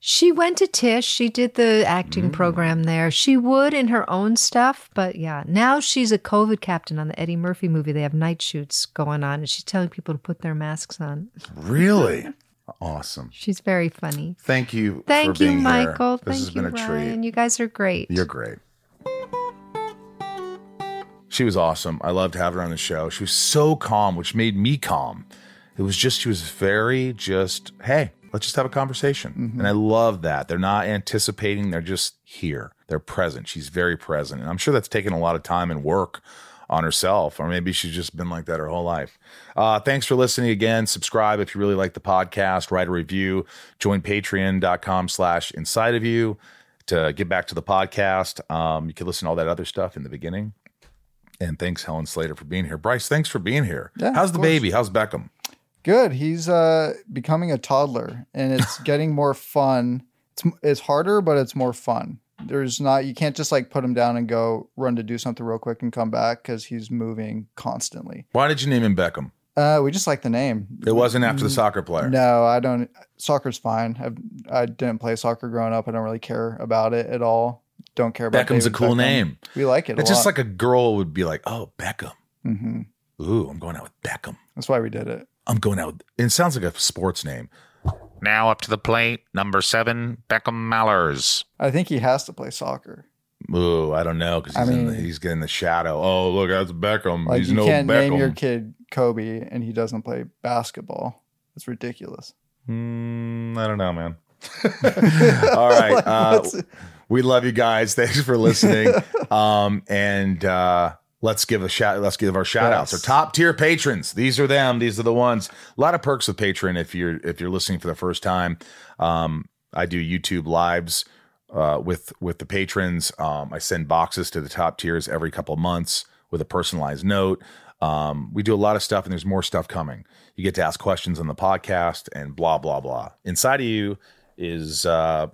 She went to Tisch. She did the acting program there. She would in her own stuff, but yeah, now she's a COVID captain on the Eddie Murphy movie. They have night shoots going on, and she's telling people to put their masks on. Really? awesome. She's very funny. Thank you. Thank for you, being Michael. Here. This Thank has been you, a Ryan. treat. You guys are great. You're great. She was awesome. I loved having her on the show. She was so calm, which made me calm. It was just, she was very just, hey, let's just have a conversation. And I love that. They're not anticipating, they're just here. They're present. She's very present. And I'm sure that's taken a lot of time and work on herself, or maybe she's just been like that her whole life. Uh, thanks for listening again. Subscribe if you really like the podcast. Write a review. Join patreon.com slash inside of you to get back to the podcast. Um, you can listen to all that other stuff in the beginning. And thanks, Helen Slater, for being here. Bryce, thanks for being here. Yeah, How's the course. baby? How's Beckham? Good. He's uh becoming a toddler and it's getting more fun. It's it's harder, but it's more fun. There's not you can't just like put him down and go run to do something real quick and come back because he's moving constantly. Why did you name him Beckham? Uh, we just like the name. It wasn't after the soccer player. No, I don't. Soccer's fine. I've, I didn't play soccer growing up. I don't really care about it at all. Don't care about Beckham's a cool Beckham. name. We like it. It's just like a girl would be like, "Oh, Beckham. hmm Ooh, I'm going out with Beckham. That's why we did it. I'm going out." With, it sounds like a sports name. Now up to the plate, number seven, Beckham Mallers. I think he has to play soccer. Ooh, I don't know because I he's, in the, mean- he's getting the shadow. Oh, look, that's Beckham. Like he's you no can't Beckham. name your kid Kobe and he doesn't play basketball. It's ridiculous. Mm, I don't know, man. All right. Like, uh, we love you guys. Thanks for listening. um, and uh, let's give a shout. Let's give our shout outs. Our top tier patrons. These are them. These are the ones. A lot of perks with Patreon. If you're if you're listening for the first time, um, I do YouTube lives uh, with with the patrons. Um, I send boxes to the top tiers every couple of months with a personalized note. Um, we do a lot of stuff, and there's more stuff coming. You get to ask questions on the podcast, and blah blah blah. Inside of you is uh,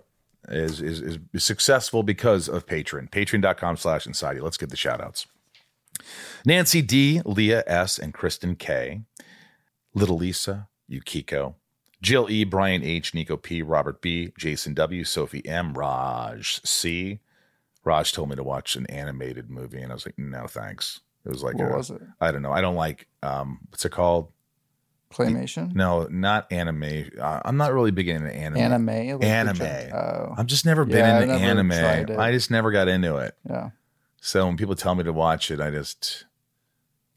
is, is is successful because of Patreon. Patreon.com slash inside you. Let's get the shout outs. Nancy D, Leah S, and Kristen K, Little Lisa, Yukiko, Jill E, Brian H, Nico P, Robert B, Jason W, Sophie M, Raj C. Raj told me to watch an animated movie, and I was like, no, thanks. It was like, What a- was it? I don't know. I don't like um, what's it called? Claymation? No, not anime. Uh, I'm not really big into anime. Anime? Like anime. oh. I've just never been Yeah, into never anime. I just never got into it. Yeah. So when people tell me to watch it, I just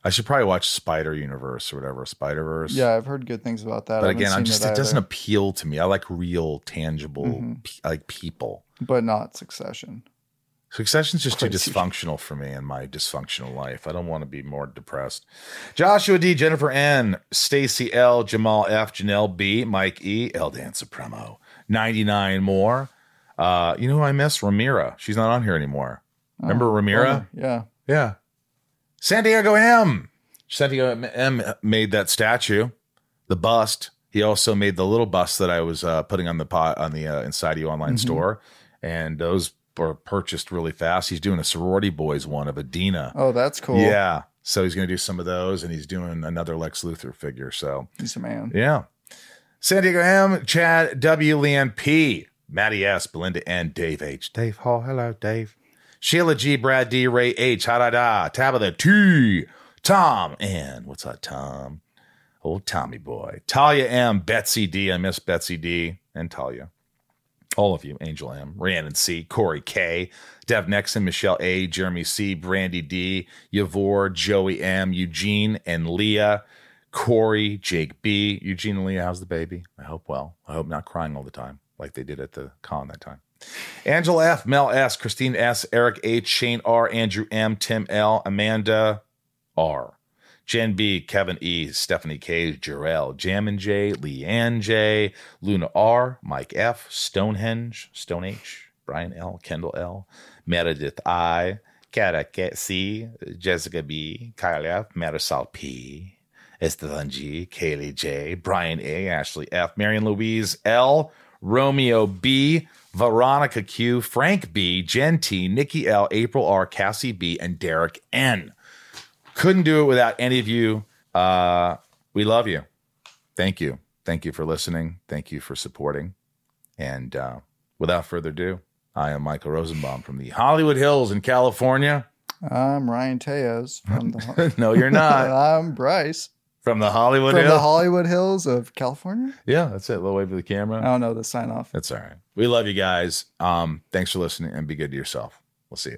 I should probably watch Spider Universe or whatever, Spider Verse. Yeah, I've heard good things about that. But again, I'm just it it doesn't appeal to me. I like real, tangible, Mhm. pe- like people. but not Succession. Succession's just too dysfunctional for me in my dysfunctional life. I don't want to be more depressed. Joshua D, Jennifer N, Stacy L, Jamal F, Janelle B, Mike E, El Dan Supremo, 99 more. Uh, you know who I miss? Ramira. She's not on here anymore. Remember Oh, Ramira? Yeah. Yeah. San Diego M. San Diego M made that statue, the bust. He also made the little bust that I was uh, putting on the pot on the uh, Inside You online Mhm. store, and those were purchased really fast. He's doing a sorority boys one of Adina. Oh, that's cool. Yeah. So he's going to do some of those, and he's doing another Lex Luthor figure. So He's a man. yeah. San Diego M, Chad W, Leanne P, Maddie S, Belinda N, Dave H, Dave Hall. Hello, Dave. Sheila G, Brad D, Ray H, ha da da, Tabitha T, Tom N. What's up, Tom? Old Tommy boy. Talia M, Betsy D. I miss Betsy D and Talia. All of you, Angel M, Rhiannon C, Corey K, Dev Nexon, Michelle A, Jeremy C, Brandy D, Yavor, Joey M, Eugene and Leah, Corey, Jake B, Eugene and Leah. How's the baby? I hope well. I hope not crying all the time like they did at the con that time. Angela F, Mel S, Christine S, Eric H, Shane R, Andrew M, Tim L, Amanda R. Jen B, Kevin E, Stephanie K, Jarrell, Jammin J, Leanne J, Luna R, Mike F, Stonehenge, Stone H, Brian L, Kendall L, Meredith I, Kara C, Jessica B, Kyle F, Marisol P, Esteban G, Kaylee J, Brian A, Ashley F, Marion Louise L, Romeo B, Veronica Q, Frank B, Jen T, Nikki L, April R, Cassie B, and Derek N. Couldn't do it without any of you. Uh, we love you. Thank you. Thank you for listening. Thank you for supporting. And uh, without further ado, I am Michael Rosenbaum from the Hollywood Hills in California. I'm Ryan Tejas from the. no, you're not. I'm Bryce From the Hollywood from Hills. the Hollywood Hills of California. yeah, that's it. A little wave to the camera. I don't know the sign off. That's all right. We love you guys. Um, thanks for listening and be good to yourself. We'll see you.